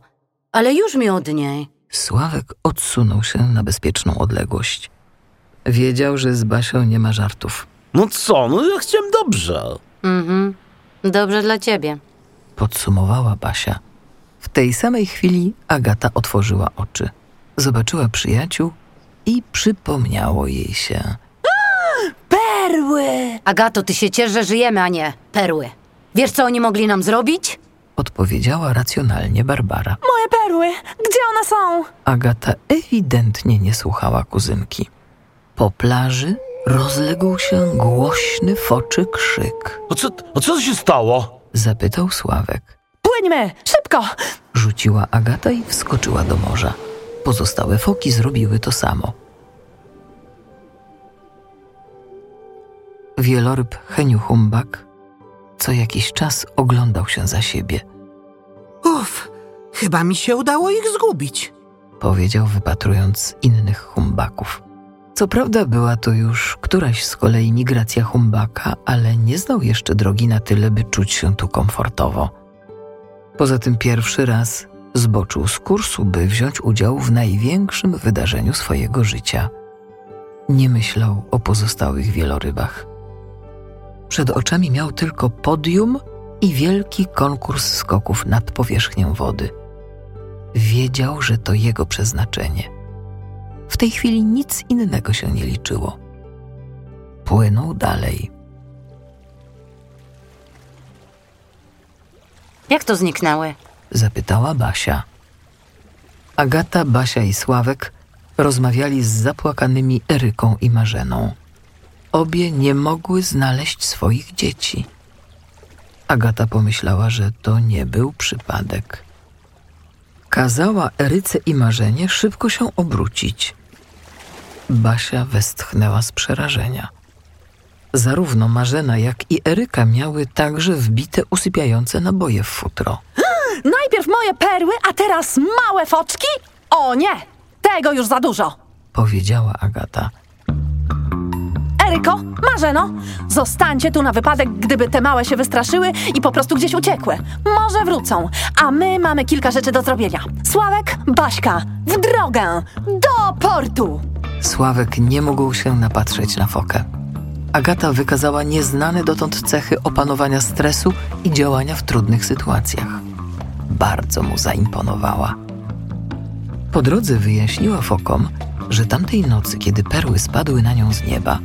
Ale już mi od niej. Sławek odsunął się na bezpieczną odległość. Wiedział, że z Basią nie ma żartów. No co, no ja chciałem dobrze. Mhm. Dobrze dla ciebie. Podsumowała Basia. W tej samej chwili Agata otworzyła oczy. Zobaczyła przyjaciół i przypomniało jej się. Perły. Agato, ty się ciesz, że żyjemy, a nie perły. Wiesz, co oni mogli nam zrobić? Odpowiedziała racjonalnie Barbara. Moje perły, gdzie one są? Agata ewidentnie nie słuchała kuzynki. Po plaży rozległ się głośny foczy krzyk. A co, a co się stało? Zapytał Sławek. Płyńmy, szybko! Rzuciła Agata i wskoczyła do morza. Pozostałe foki zrobiły to samo. Wieloryb Heniu Humbak co jakiś czas oglądał się za siebie. Uff, chyba mi się udało ich zgubić. powiedział, wypatrując innych humbaków. Co prawda była to już któraś z kolei migracja humbaka, ale nie znał jeszcze drogi na tyle, by czuć się tu komfortowo. Poza tym pierwszy raz zboczył z kursu, by wziąć udział w największym wydarzeniu swojego życia. Nie myślał o pozostałych wielorybach. Przed oczami miał tylko podium i wielki konkurs skoków nad powierzchnią wody. Wiedział, że to jego przeznaczenie. W tej chwili nic innego się nie liczyło. Płynął dalej. Jak to zniknęły? Zapytała Basia. Agata, Basia i Sławek rozmawiali z zapłakanymi Eryką i Marzeną. Obie nie mogły znaleźć swoich dzieci. Agata pomyślała, że to nie był przypadek. Kazała Eryce i Marzenie szybko się obrócić. Basia westchnęła z przerażenia. Zarówno Marzena, jak i Eryka miały także wbite usypiające naboje w futro. Najpierw moje perły, a teraz małe foczki? O nie, tego już za dużo. Powiedziała Agata. Eryko, Marzeno, zostańcie tu na wypadek, gdyby te małe się wystraszyły i po prostu gdzieś uciekły. Może wrócą, a my mamy kilka rzeczy do zrobienia. Sławek, Baśka, w drogę, do portu! Sławek nie mógł się napatrzeć na fokę. Agata wykazała nieznane dotąd cechy opanowania stresu i działania w trudnych sytuacjach. Bardzo mu zaimponowała. Po drodze wyjaśniła fokom, że tamtej nocy, kiedy perły spadły na nią z nieba,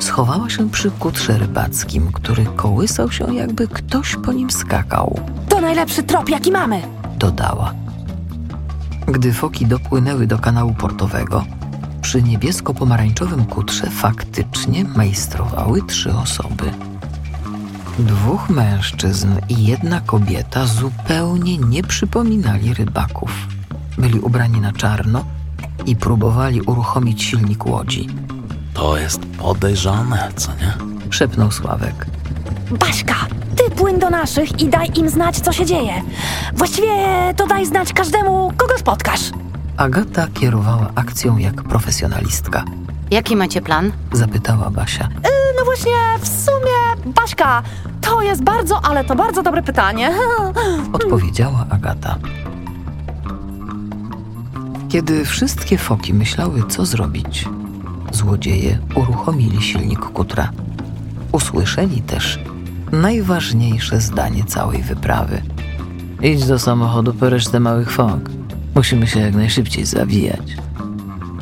schowała się przy kutrze rybackim, który kołysał się, jakby ktoś po nim skakał. To najlepszy trop, jaki mamy. dodała. Gdy foki dopłynęły do kanału portowego, przy niebiesko-pomarańczowym kutrze faktycznie majstrowały trzy osoby. Dwóch mężczyzn i jedna kobieta zupełnie nie przypominali rybaków. Byli ubrani na czarno i próbowali uruchomić silnik łodzi. To jest podejrzane, co nie? Szepnął Sławek. Baśka, ty ty płyń do naszych i daj im znać, co się dzieje. Właściwie to daj znać każdemu, kogo spotkasz. Agata kierowała akcją jak profesjonalistka. Jaki macie plan? Zapytała Basia. No właśnie, w sumie, Baśka, to jest bardzo, ale to bardzo dobre pytanie. Odpowiedziała Agata. Kiedy wszystkie foki myślały, co zrobić, złodzieje uruchomili silnik kutra. Usłyszeli też najważniejsze zdanie całej wyprawy. Idź do samochodu po resztę małych fok. Musimy się jak najszybciej zawijać.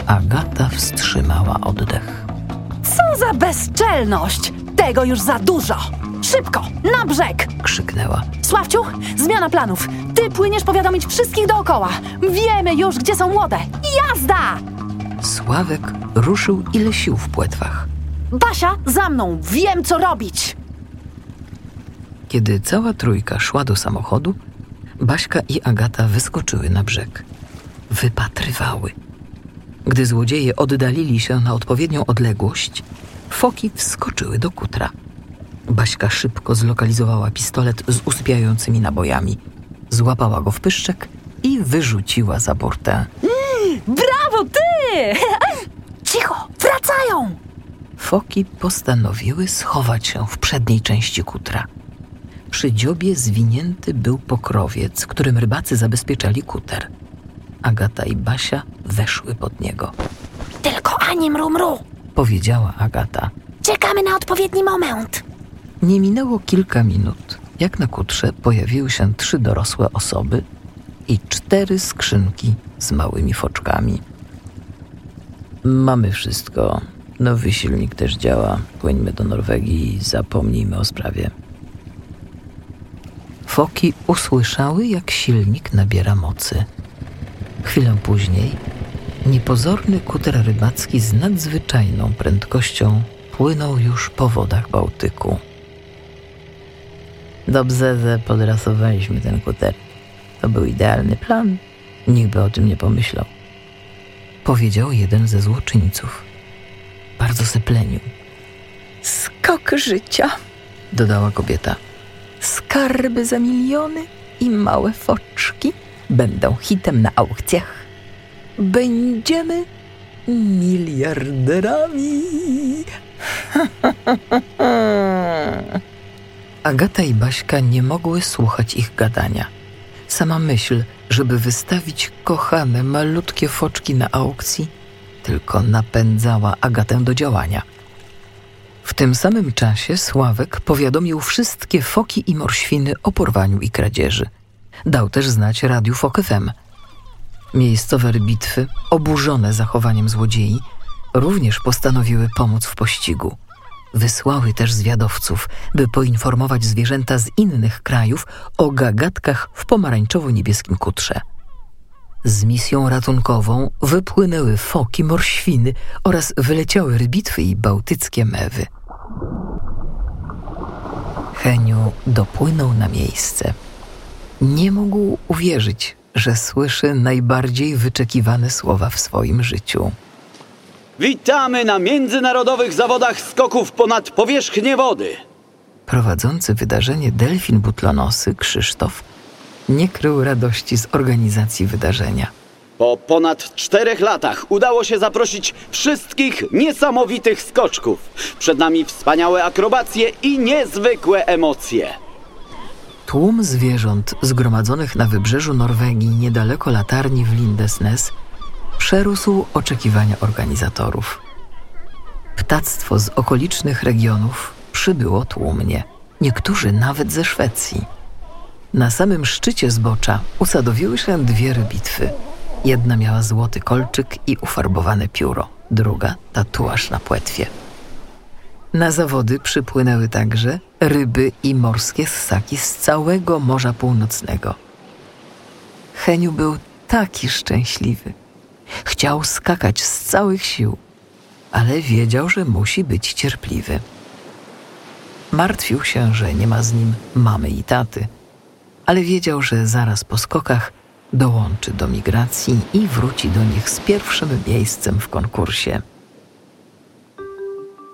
Agata wstrzymała oddech. Co za bezczelność! Tego już za dużo! Szybko, na brzeg! Krzyknęła. Sławciu, zmiana planów. Ty płyniesz powiadomić wszystkich dookoła. Wiemy już, gdzie są młode. Jazda! Sławek ruszył ile sił w płetwach. Basia, za mną. Wiem, co robić. Kiedy cała trójka szła do samochodu, Baśka i Agata wyskoczyły na brzeg. Wypatrywały. Gdy złodzieje oddalili się na odpowiednią odległość, foki wskoczyły do kutra. Baśka szybko zlokalizowała pistolet z usypiającymi nabojami, złapała go w pyszczek i wyrzuciła za burtę. Brawo, ty! Cicho, wracają! Foki postanowiły schować się w przedniej części kutra. Przy dziobie zwinięty był pokrowiec, którym rybacy zabezpieczali kuter. Agata i Basia weszły pod niego. Tylko ani mru-mru. Powiedziała Agata. Czekamy na odpowiedni moment. Nie minęło kilka minut, jak na kutrze pojawiły się trzy dorosłe osoby i cztery skrzynki z małymi foczkami. Mamy wszystko. Nowy silnik też działa. Płyńmy do Norwegii i zapomnijmy o sprawie. Foki usłyszały, jak silnik nabiera mocy. Chwilę później niepozorny kuter rybacki z nadzwyczajną prędkością płynął już po wodach Bałtyku. Dobrze, że podrasowaliśmy ten kuter. To był idealny plan. Nikt by o tym nie pomyślał. Powiedział jeden ze złoczyńców. Bardzo seplenił. Skok życia. Dodała kobieta. Skarby za miliony i małe foczki będą hitem na aukcjach. Będziemy miliarderami. Agata i Baśka nie mogły słuchać ich gadania. Sama myśl, żeby wystawić kochane malutkie foczki na aukcji, tylko napędzała Agatę do działania. W tym samym czasie Sławek powiadomił wszystkie foki i morświny o porwaniu i kradzieży. Dał też znać radiu Fok FM. Miejscowe bitwy, oburzone zachowaniem złodziei, również postanowiły pomóc w pościgu. Wysłały też zwiadowców, by poinformować zwierzęta z innych krajów o gagatkach w pomarańczowo-niebieskim kutrze. Z misją ratunkową wypłynęły foki, morświny oraz wyleciały rybitwy i bałtyckie mewy. Heniu dopłynął na miejsce. Nie mógł uwierzyć, że słyszy najbardziej wyczekiwane słowa w swoim życiu. Witamy na międzynarodowych zawodach skoków ponad powierzchnię wody. Prowadzący wydarzenie delfin butlonosy Krzysztof nie krył radości z organizacji wydarzenia. Po ponad czterech latach udało się zaprosić wszystkich niesamowitych skoczków. Przed nami wspaniałe akrobacje i niezwykłe emocje. Tłum zwierząt zgromadzonych na wybrzeżu Norwegii niedaleko latarni w Lindesnes przerósł oczekiwania organizatorów. Ptactwo z okolicznych regionów przybyło tłumnie, niektórzy nawet ze Szwecji. Na samym szczycie zbocza usadowiły się dwie rybitwy. Jedna miała złoty kolczyk i ufarbowane pióro, druga tatuaż na płetwie. Na zawody przypłynęły także ryby i morskie ssaki z całego Morza Północnego. Heniu był taki szczęśliwy. Chciał skakać z całych sił, ale wiedział, że musi być cierpliwy. Martwił się, że nie ma z nim mamy i taty, ale wiedział, że zaraz po skokach dołączy do migracji i wróci do nich z pierwszym miejscem w konkursie.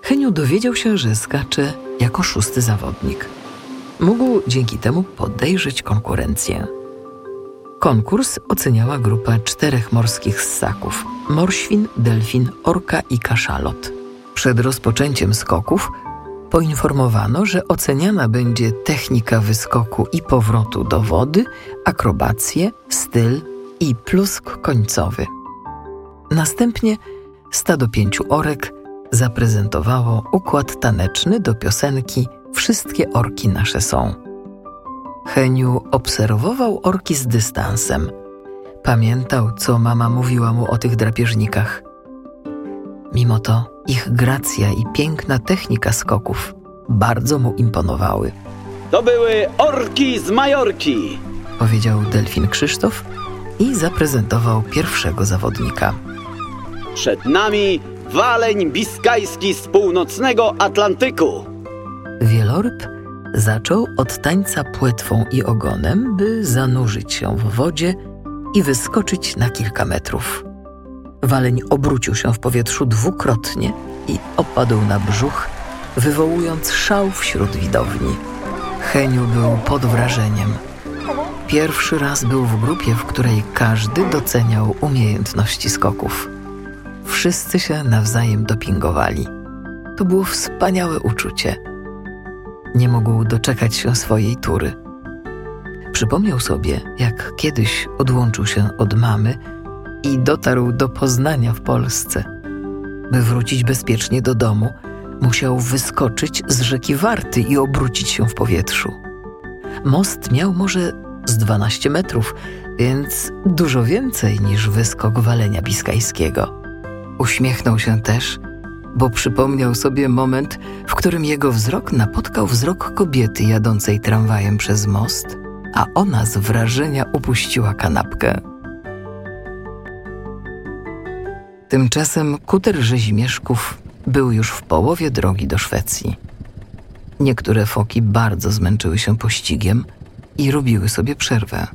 Heniu dowiedział się, że skacze jako szósty zawodnik. Mógł dzięki temu podejrzeć konkurencję. Konkurs oceniała grupa czterech morskich ssaków: morświn, delfin, orka i kaszalot. Przed rozpoczęciem skoków poinformowano, że oceniana będzie technika wyskoku i powrotu do wody, akrobacje, styl i plusk końcowy. Następnie stado pięciu orek zaprezentowało układ taneczny do piosenki Wszystkie orki nasze są. Heniu obserwował orki z dystansem. Pamiętał, co mama mówiła mu o tych drapieżnikach. Mimo to ich gracja i piękna technika skoków bardzo mu imponowały, To były orki z Majorki. powiedział delfin Krzysztof i zaprezentował pierwszego zawodnika. Przed nami waleń biskajski z północnego Atlantyku. Wieloryb zaczął od tańca płetwą i ogonem, by zanurzyć się w wodzie i wyskoczyć na kilka metrów. Waleń obrócił się w powietrzu dwukrotnie i opadł na brzuch, wywołując szał wśród widowni. Heniu był pod wrażeniem. Pierwszy raz był w grupie, w której każdy doceniał umiejętności skoków. Wszyscy się nawzajem dopingowali. To było wspaniałe uczucie. Nie mógł doczekać się swojej tury. Przypomniał sobie, jak kiedyś odłączył się od mamy i dotarł do Poznania w Polsce. By wrócić bezpiecznie do domu, musiał wyskoczyć z rzeki Warty i obrócić się w powietrzu. Most miał może z 12 metrów, więc dużo więcej niż wyskok walenia biskajskiego. Uśmiechnął się też, bo przypomniał sobie moment, w którym jego wzrok napotkał wzrok kobiety jadącej tramwajem przez most, a ona z wrażenia upuściła kanapkę. Tymczasem kuter rzezimieszków był już w połowie drogi do Szwecji. Niektóre foki bardzo zmęczyły się pościgiem i robiły sobie przerwę.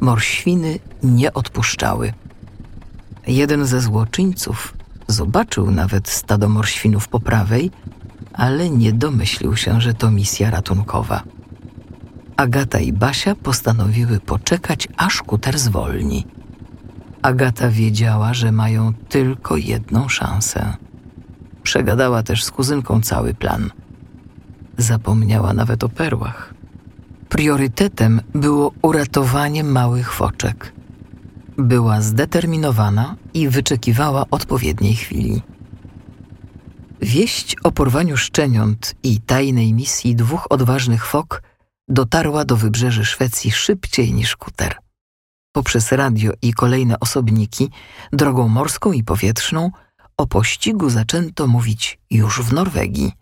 Morświny nie odpuszczały. Jeden ze złoczyńców zobaczył nawet stado morświnów po prawej, ale nie domyślił się, że to misja ratunkowa. Agata i Basia postanowiły poczekać, aż kuter zwolni. Agata wiedziała, że mają tylko jedną szansę. Przegadała też z kuzynką cały plan. Zapomniała nawet o perłach. Priorytetem było uratowanie małych foczek. Była zdeterminowana i wyczekiwała odpowiedniej chwili. Wieść o porwaniu szczeniąt i tajnej misji dwóch odważnych fok dotarła do wybrzeży Szwecji szybciej niż kuter. Poprzez radio i kolejne osobniki, drogą morską i powietrzną, o pościgu zaczęto mówić już w Norwegii.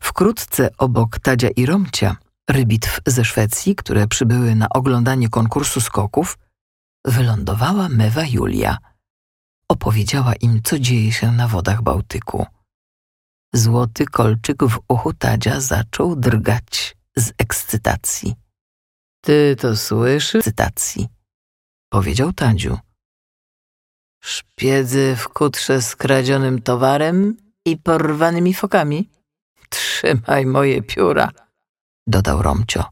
Wkrótce obok Tadzia i Romcia, rybitw ze Szwecji, które przybyły na oglądanie konkursu skoków, wylądowała Mewa Julia. Opowiedziała im, co dzieje się na wodach Bałtyku. Złoty kolczyk w uchu Tadzia zaczął drgać z ekscytacji. Ty to słyszysz? Ekscytacji, powiedział Tadziu. Szpiedzy w kutrze z kradzionym towarem i porwanymi fokami? Trzymaj moje pióra, dodał Romcio.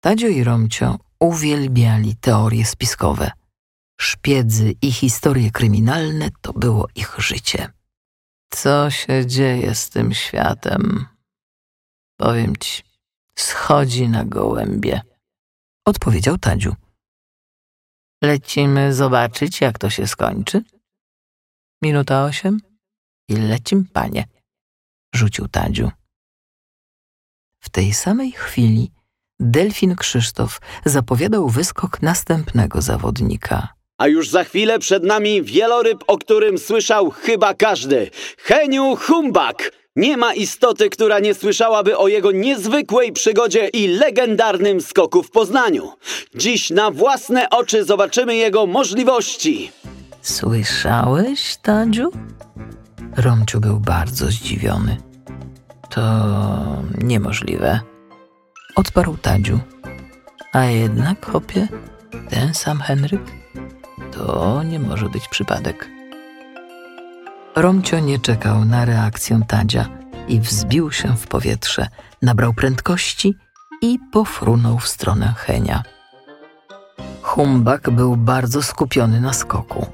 Tadzio i Romcio uwielbiali teorie spiskowe. Szpiedzy i historie kryminalne to było ich życie. Co się dzieje z tym światem? Powiem ci, schodzi na gołębie, odpowiedział Tadziu. Lecimy zobaczyć, jak to się skończy. Minuta osiem i lecim, panie, rzucił Tadziu. W tej samej chwili Delfin Krzysztof zapowiadał wyskok następnego zawodnika. A już za chwilę przed nami wieloryb, o którym słyszał chyba każdy. Heniu Humbak! Nie ma istoty, która nie słyszałaby o jego niezwykłej przygodzie i legendarnym skoku w Poznaniu. Dziś na własne oczy zobaczymy jego możliwości. Słyszałeś, Tadziu? Romciu był bardzo zdziwiony. To niemożliwe. Odparł Tadziu. A jednak, chopie, ten sam Henryk? To nie może być przypadek. Romcio nie czekał na reakcję Tadzia i wzbił się w powietrze, nabrał prędkości i pofrunął w stronę Henia. Humbak był bardzo skupiony na skoku.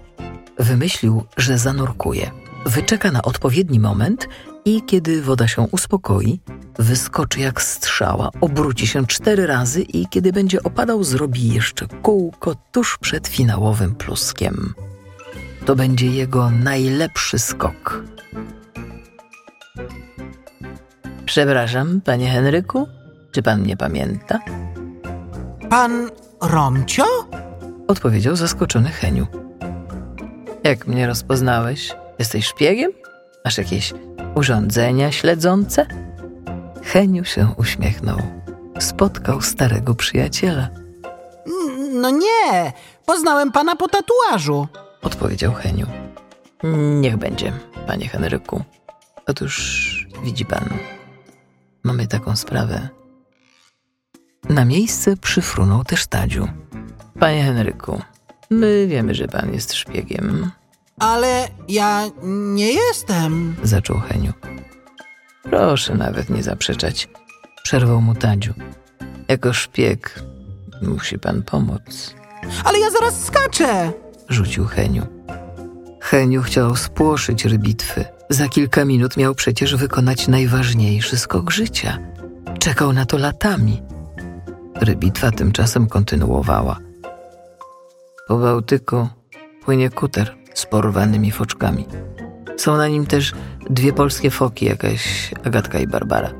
Wymyślił, że zanurkuje. Wyczeka na odpowiedni moment i kiedy woda się uspokoi, wyskoczy jak strzała, obróci się cztery razy i kiedy będzie opadał, zrobi jeszcze kółko tuż przed finałowym pluskiem. To będzie jego najlepszy skok. Przepraszam, panie Henryku, czy pan nie pamięta? Pan Romcio? Odpowiedział zaskoczony Heniu. Jak mnie rozpoznałeś? Jesteś szpiegiem? Masz jakieś urządzenia śledzące? Heniu się uśmiechnął. Spotkał starego przyjaciela. No nie, poznałem pana po tatuażu. Odpowiedział Heniu. Niech będzie, panie Henryku. Otóż widzi pan, mamy taką sprawę. Na miejsce przyfrunął też Tadziu. Panie Henryku, my wiemy, że pan jest szpiegiem, Ale ja nie jestem. zaczął Heniu. Proszę nawet nie zaprzeczać, przerwał mu Tadziu. Jako szpieg musi pan pomóc, Ale ja zaraz skaczę. Rzucił Heniu. Heniu chciał spłoszyć rybitwy. Za kilka minut miał przecież wykonać najważniejszy skok życia. Czekał na to latami. Rybitwa tymczasem kontynuowała. Po Bałtyku płynie kuter z porwanymi foczkami. Są na nim też dwie polskie foki, jakaś Agatka i Barbara.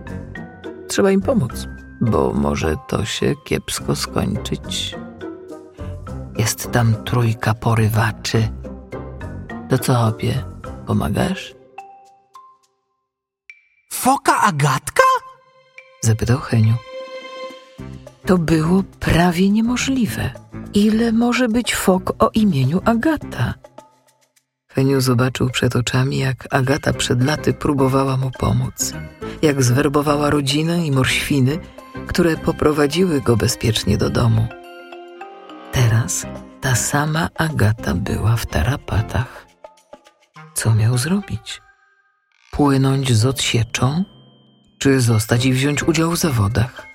Trzeba im pomóc, bo może to się kiepsko skończyć. Jest tam trójka porywaczy. To co, hopie, pomagasz? Foka Agatka? Zapytał Heniu. To było prawie niemożliwe. Ile może być fok o imieniu Agata? Heniu zobaczył przed oczami, jak Agata przed laty próbowała mu pomóc. Jak zwerbowała rodzinę i morświny, które poprowadziły go bezpiecznie do domu. Teraz ta sama Agata była w tarapatach. Co miał zrobić? Płynąć z odsieczą? Czy zostać i wziąć udział w zawodach?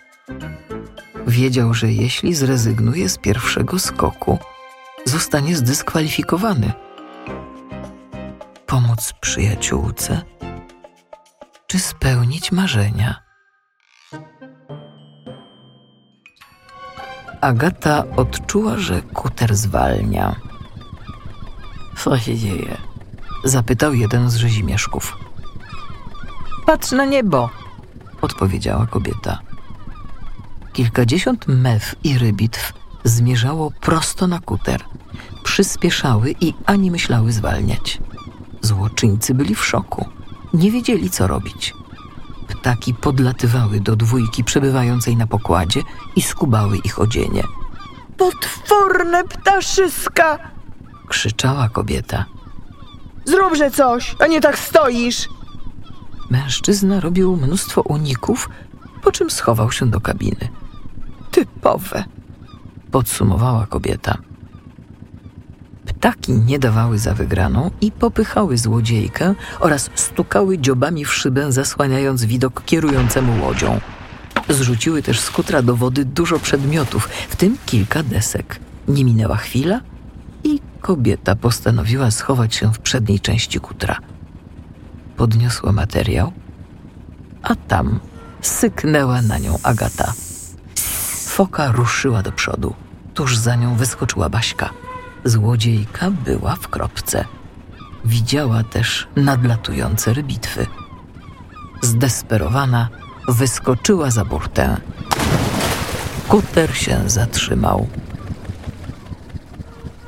Wiedział, że jeśli zrezygnuje z pierwszego skoku, zostanie zdyskwalifikowany. Pomóc przyjaciółce? Czy spełnić marzenia? Agata odczuła, że kuter zwalnia. Co się dzieje? Zapytał jeden z rzezimieszków. Patrz na niebo, odpowiedziała kobieta. Kilkadziesiąt mew i rybitw zmierzało prosto na kuter. Przyspieszały i ani myślały zwalniać. Złoczyńcy byli w szoku. Nie wiedzieli, co robić. Ptaki podlatywały do dwójki przebywającej na pokładzie i skubały ich odzienie. Potworne ptaszyska! Krzyczała kobieta. Zróbże coś, a nie tak stoisz! Mężczyzna robił mnóstwo uników, po czym schował się do kabiny. Typowe, podsumowała kobieta. Ptaki nie dawały za wygraną i popychały złodziejkę oraz stukały dziobami w szybę, zasłaniając widok kierującemu łodzią. Zrzuciły też z kutra do wody dużo przedmiotów, w tym kilka desek. Nie minęła chwila i kobieta postanowiła schować się w przedniej części kutra. Podniosła materiał, a tam syknęła na nią Agata. Foka ruszyła do przodu. Tuż za nią wyskoczyła Baśka. Złodziejka była w kropce. Widziała też nadlatujące rybitwy. Zdesperowana wyskoczyła za burtę. Kuter się zatrzymał.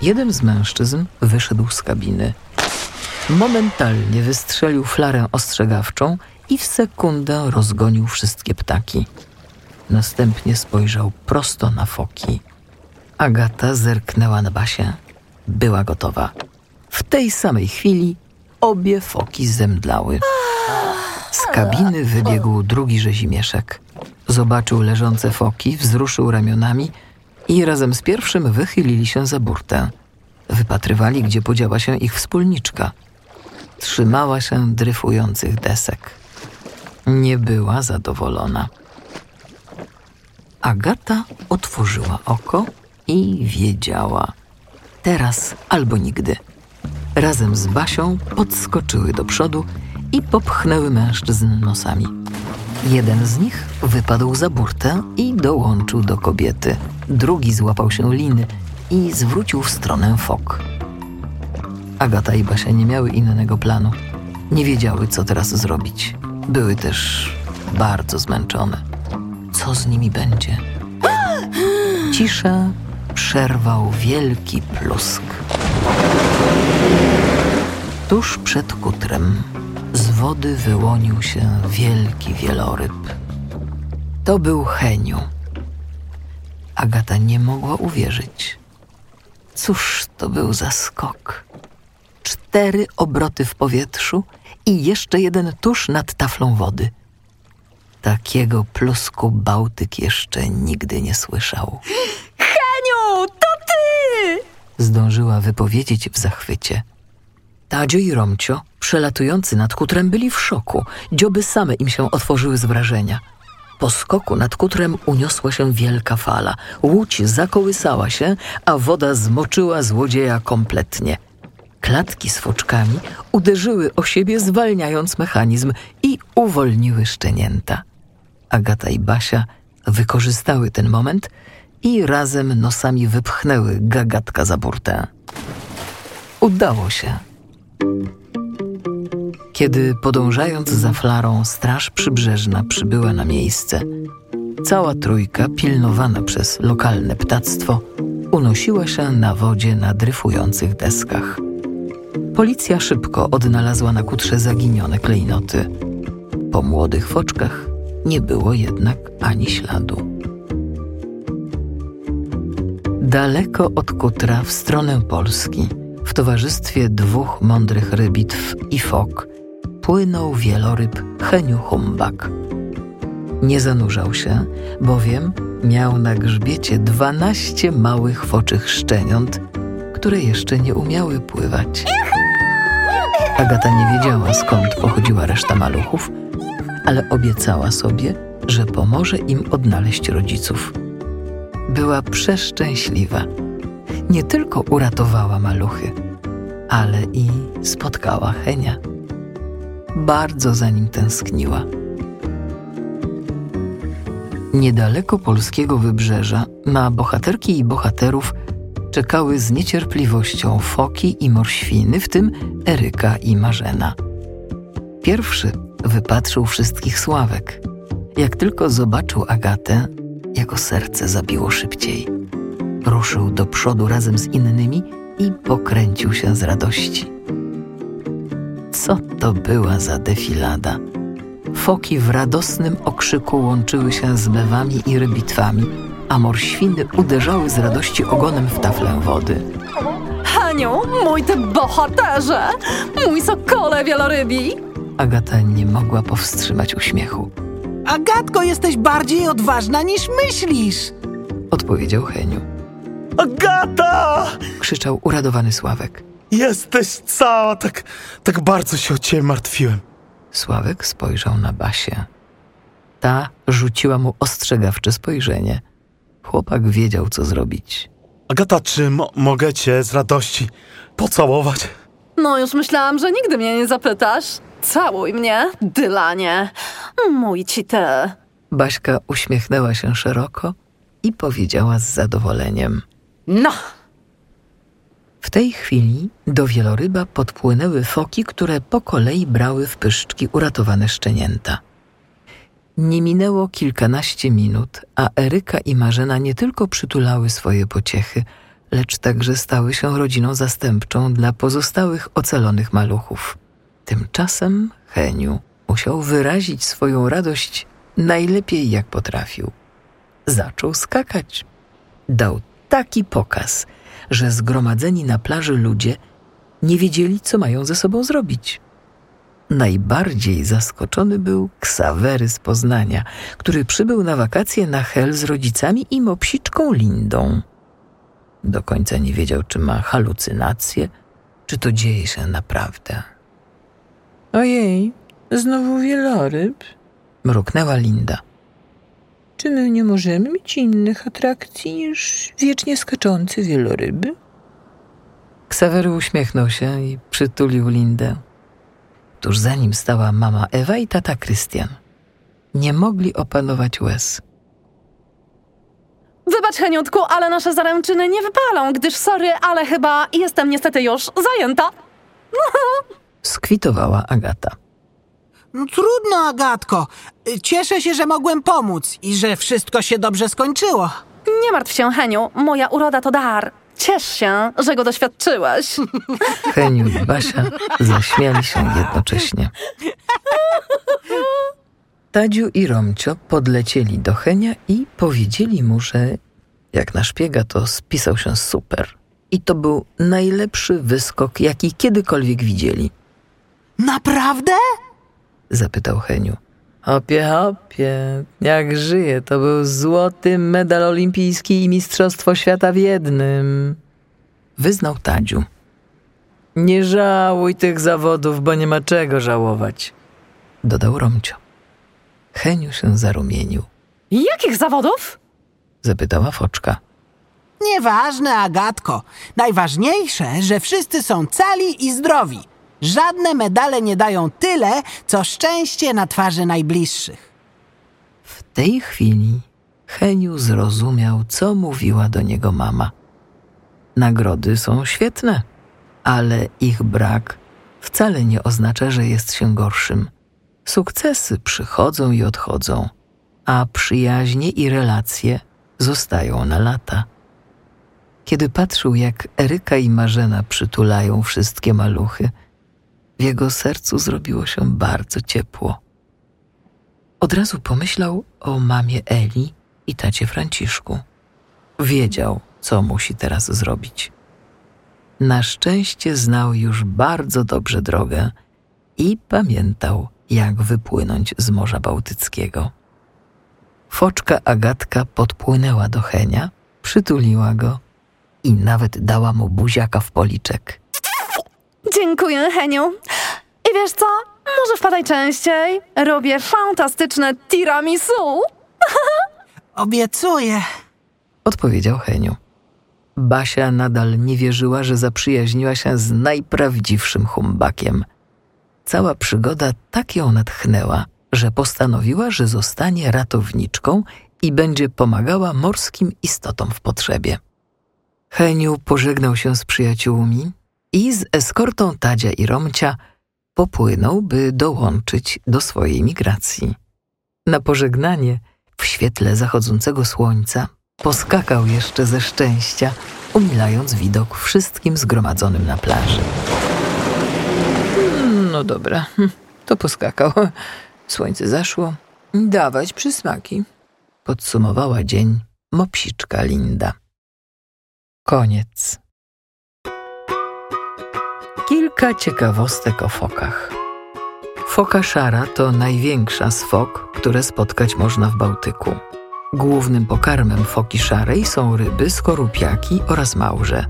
Jeden z mężczyzn wyszedł z kabiny. Momentalnie wystrzelił flarę ostrzegawczą i w sekundę rozgonił wszystkie ptaki. Następnie spojrzał prosto na foki. Agata zerknęła na Basię. Była gotowa. W tej samej chwili obie foki zemdlały. Z kabiny wybiegł drugi rzezimieszek. Zobaczył leżące foki, wzruszył ramionami i razem z pierwszym wychylili się za burtę. Wypatrywali, gdzie podziała się ich wspólniczka. Trzymała się dryfujących desek. nie była zadowolona. Agata otworzyła oko i wiedziała. Teraz albo nigdy. Razem z Basią podskoczyły do przodu i popchnęły mężczyzn nosami. Jeden z nich wypadł za burtę i dołączył do kobiety. Drugi złapał się liny i zwrócił w stronę fok. Agata i Basia nie miały innego planu. Nie wiedziały, co teraz zrobić. Były też bardzo zmęczone. Co z nimi będzie? Ciszę przerwał wielki plusk. Tuż przed kutrem z wody wyłonił się wielki wieloryb. To był Heniu. Agata nie mogła uwierzyć. Cóż to był za skok? Cztery obroty w powietrzu i jeszcze jeden tuż nad taflą wody. Takiego plusku Bałtyk jeszcze nigdy nie słyszał. Zdążyła wypowiedzieć w zachwycie. Tadzio i Romcio, przelatujący nad kutrem, byli w szoku. Dzioby same im się otworzyły z wrażenia. Po skoku nad kutrem uniosła się wielka fala. Łódź zakołysała się, a woda zmoczyła złodzieja kompletnie. Klatki z foczkami uderzyły o siebie, zwalniając mechanizm i uwolniły szczenięta. Agata i Basia wykorzystały ten moment i razem nosami wypchnęły gagatka za burtę. Udało się. Kiedy podążając za flarą straż przybrzeżna przybyła na miejsce, cała trójka, pilnowana przez lokalne ptactwo, unosiła się na wodzie na dryfujących deskach. Policja szybko odnalazła na kutrze zaginione klejnoty. Po młodych foczkach nie było jednak ani śladu. Daleko od kutra w stronę Polski, w towarzystwie dwóch mądrych rybitw i fok, płynął wieloryb Heniu Humbak. Nie zanurzał się, bowiem miał na grzbiecie dwanaście małych foczych szczeniąt, które jeszcze nie umiały pływać. Agata nie wiedziała, skąd pochodziła reszta maluchów, ale obiecała sobie, że pomoże im odnaleźć rodziców. Była przeszczęśliwa. Nie tylko uratowała maluchy, ale i spotkała Henia. Bardzo za nim tęskniła. Niedaleko polskiego wybrzeża na bohaterki i bohaterów czekały z niecierpliwością foki i morświny, w tym Eryka i Marzena. Pierwszy wypatrzył wszystkich Sławek. Jak tylko zobaczył Agatę, jego serce zabiło szybciej. Ruszył do przodu razem z innymi i pokręcił się z radości. Co to była za defilada? Foki w radosnym okrzyku łączyły się z mewami i rybitwami, a morświny uderzały z radości ogonem w taflę wody. Heniu, mój ty bohaterze! Mój sokole wielorybi! Agata nie mogła powstrzymać uśmiechu. Agatko, jesteś bardziej odważna niż myślisz. Odpowiedział Heniu. Agata! Krzyczał uradowany Sławek. Jesteś cała, tak, tak bardzo się o ciebie martwiłem. Sławek spojrzał na Basię. Ta rzuciła mu ostrzegawcze spojrzenie. Chłopak wiedział, co zrobić. Agata, czy mo- mogę cię z radości pocałować? No już myślałam, że nigdy mnie nie zapytasz. Całuj mnie, Dylanie. Mój ci ty. Baśka uśmiechnęła się szeroko i powiedziała z zadowoleniem. No, W tej chwili do wieloryba podpłynęły foki, które po kolei brały w pyszczki uratowane szczenięta. Nie minęło kilkanaście minut, a Eryka i Marzena nie tylko przytulały swoje pociechy, lecz także stały się rodziną zastępczą dla pozostałych ocalonych maluchów. Tymczasem Heniu musiał wyrazić swoją radość najlepiej jak potrafił. Zaczął skakać. Dał taki pokaz, że zgromadzeni na plaży ludzie nie wiedzieli, co mają ze sobą zrobić. Najbardziej zaskoczony był Ksawery z Poznania, który przybył na wakacje na Hel z rodzicami i mopsiczką Lindą. Do końca nie wiedział, czy ma halucynacje, czy to dzieje się naprawdę. Ojej, znowu wieloryb? Mruknęła Linda. Czy my nie możemy mieć innych atrakcji niż wiecznie skaczący wieloryby? Ksawery uśmiechnął się i przytulił Lindę. Tuż za nim stała mama Ewa i tata Krystian. Nie mogli opanować łez. Wybacz, Heniutku, ale nasze zaręczyny nie wypalą, gdyż sorry, ale chyba jestem niestety już zajęta. Skwitowała Agata. No, trudno, Agatko. Cieszę się, że mogłem pomóc i że wszystko się dobrze skończyło. Nie martw się, Heniu, moja uroda to dar. Ciesz się, że go doświadczyłeś. Heniu i Basia zaśmiali się jednocześnie. Tadziu i Romcio podlecieli do Henia i powiedzieli mu, że jak na szpiega to spisał się super. I to był najlepszy wyskok, jaki kiedykolwiek widzieli. Naprawdę? Zapytał Heniu. Hopie, hopie, jak żyje, to był złoty medal olimpijski i mistrzostwo świata w jednym. Wyznał Tadziu. Nie żałuj tych zawodów, bo nie ma czego żałować. Dodał Romcio. Heniu się zarumienił. Jakich zawodów? Zapytała Foczka. Nieważne, Agatko. Najważniejsze, że wszyscy są cali i zdrowi. Żadne medale nie dają tyle, co szczęście na twarzy najbliższych. W tej chwili Heniu zrozumiał, co mówiła do niego mama. Nagrody są świetne, ale ich brak wcale nie oznacza, że jest się gorszym. Sukcesy przychodzą i odchodzą, a przyjaźnie i relacje zostają na lata. Kiedy patrzył, jak Eryka i Marzena przytulają wszystkie maluchy, w jego sercu zrobiło się bardzo ciepło. Od razu pomyślał o mamie Eli i tacie Franciszku. Wiedział, co musi teraz zrobić. Na szczęście znał już bardzo dobrze drogę i pamiętał, jak wypłynąć z Morza Bałtyckiego. Foczka Agatka podpłynęła do Henia, przytuliła go i nawet dała mu buziaka w policzek. Dziękuję, Heniu. I wiesz co? Może wpadaj częściej. Robię fantastyczne tiramisu. Obiecuję. Odpowiedział Heniu. Basia nadal nie wierzyła, że zaprzyjaźniła się z najprawdziwszym humbakiem. Cała przygoda tak ją natchnęła, że postanowiła, że zostanie ratowniczką i będzie pomagała morskim istotom w potrzebie. Heniu pożegnał się z przyjaciółmi i z eskortą Tadzia i Romcia popłynął, by dołączyć do swojej migracji. Na pożegnanie, w świetle zachodzącego słońca, poskakał jeszcze ze szczęścia, umilając widok wszystkim zgromadzonym na plaży. No dobra, to poskakał. Słońce zaszło. Dawać przysmaki. Podsumowała dzień mopsiczka Linda. Koniec. Kilka ciekawostek o fokach. Foka szara to największa z fok, które spotkać można w Bałtyku. Głównym pokarmem foki szarej są ryby, skorupiaki oraz małże.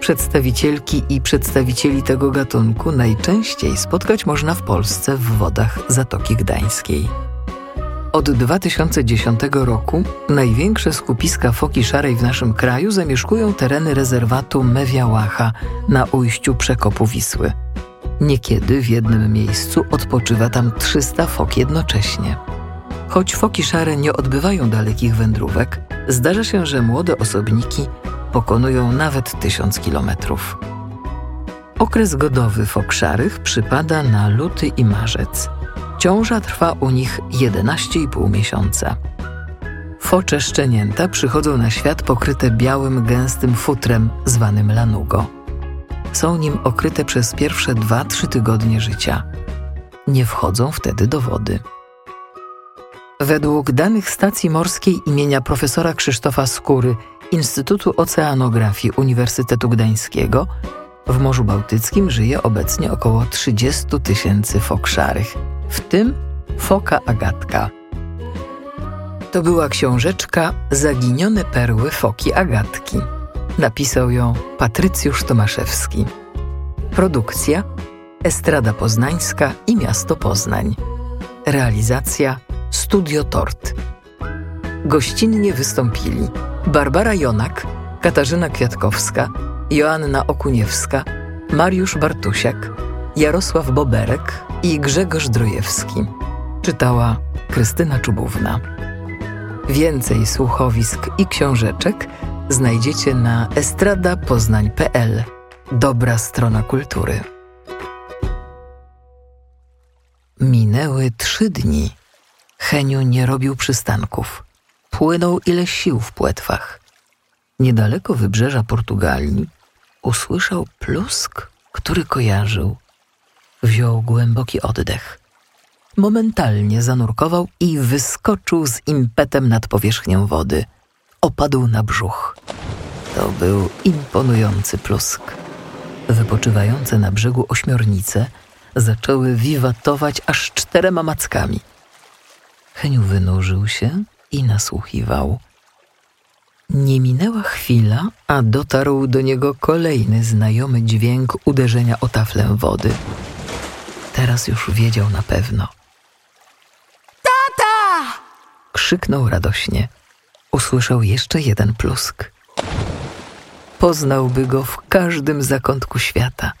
Przedstawicielki i przedstawicieli tego gatunku najczęściej spotkać można w Polsce w wodach Zatoki Gdańskiej. Od 2010 roku największe skupiska foki szarej w naszym kraju zamieszkują tereny rezerwatu Mewiałacha na ujściu przekopu Wisły. Niekiedy w jednym miejscu odpoczywa tam 300 fok jednocześnie. Choć foki szare nie odbywają dalekich wędrówek, zdarza się, że młode osobniki pokonują nawet tysiąc kilometrów. Okres godowy fok szarych przypada na luty i marzec. Ciąża trwa u nich 11,5 miesiąca. Focze szczenięta przychodzą na świat pokryte białym, gęstym futrem zwanym lanugo. Są nim okryte przez pierwsze 2-3 tygodnie życia. Nie wchodzą wtedy do wody. Według danych stacji morskiej imienia profesora Krzysztofa Skóry Instytutu Oceanografii Uniwersytetu Gdańskiego w Morzu Bałtyckim żyje obecnie około 30 tysięcy fok szarych, w tym foka agatka. To była książeczka Zaginione perły foki agatki. Napisał ją Patrycjusz Tomaszewski. Produkcja Estrada Poznańska i Miasto Poznań. Realizacja Studio Tort. Gościnnie wystąpili Barbara Jonak, Katarzyna Kwiatkowska, Joanna Okuniewska, Mariusz Bartusiak, Jarosław Boberek i Grzegorz Drojewski. Czytała Krystyna Czubówna. Więcej słuchowisk i książeczek znajdziecie na estradapoznań.pl. Dobra strona kultury. Minęły trzy dni. Heniu nie robił przystanków. Płynął ile sił w płetwach. Niedaleko wybrzeża Portugalii usłyszał plusk, który kojarzył. Wziął głęboki oddech. Momentalnie zanurkował i wyskoczył z impetem nad powierzchnią wody. Opadł na brzuch. To był imponujący plusk. Wypoczywające na brzegu ośmiornice zaczęły wiwatować aż czterema mackami. Heniu wynurzył się i nasłuchiwał. Nie minęła chwila, a dotarł do niego kolejny znajomy dźwięk uderzenia o taflę wody. Teraz już wiedział na pewno. Tata! Krzyknął radośnie. Usłyszał jeszcze jeden plusk. Poznałby go w każdym zakątku świata.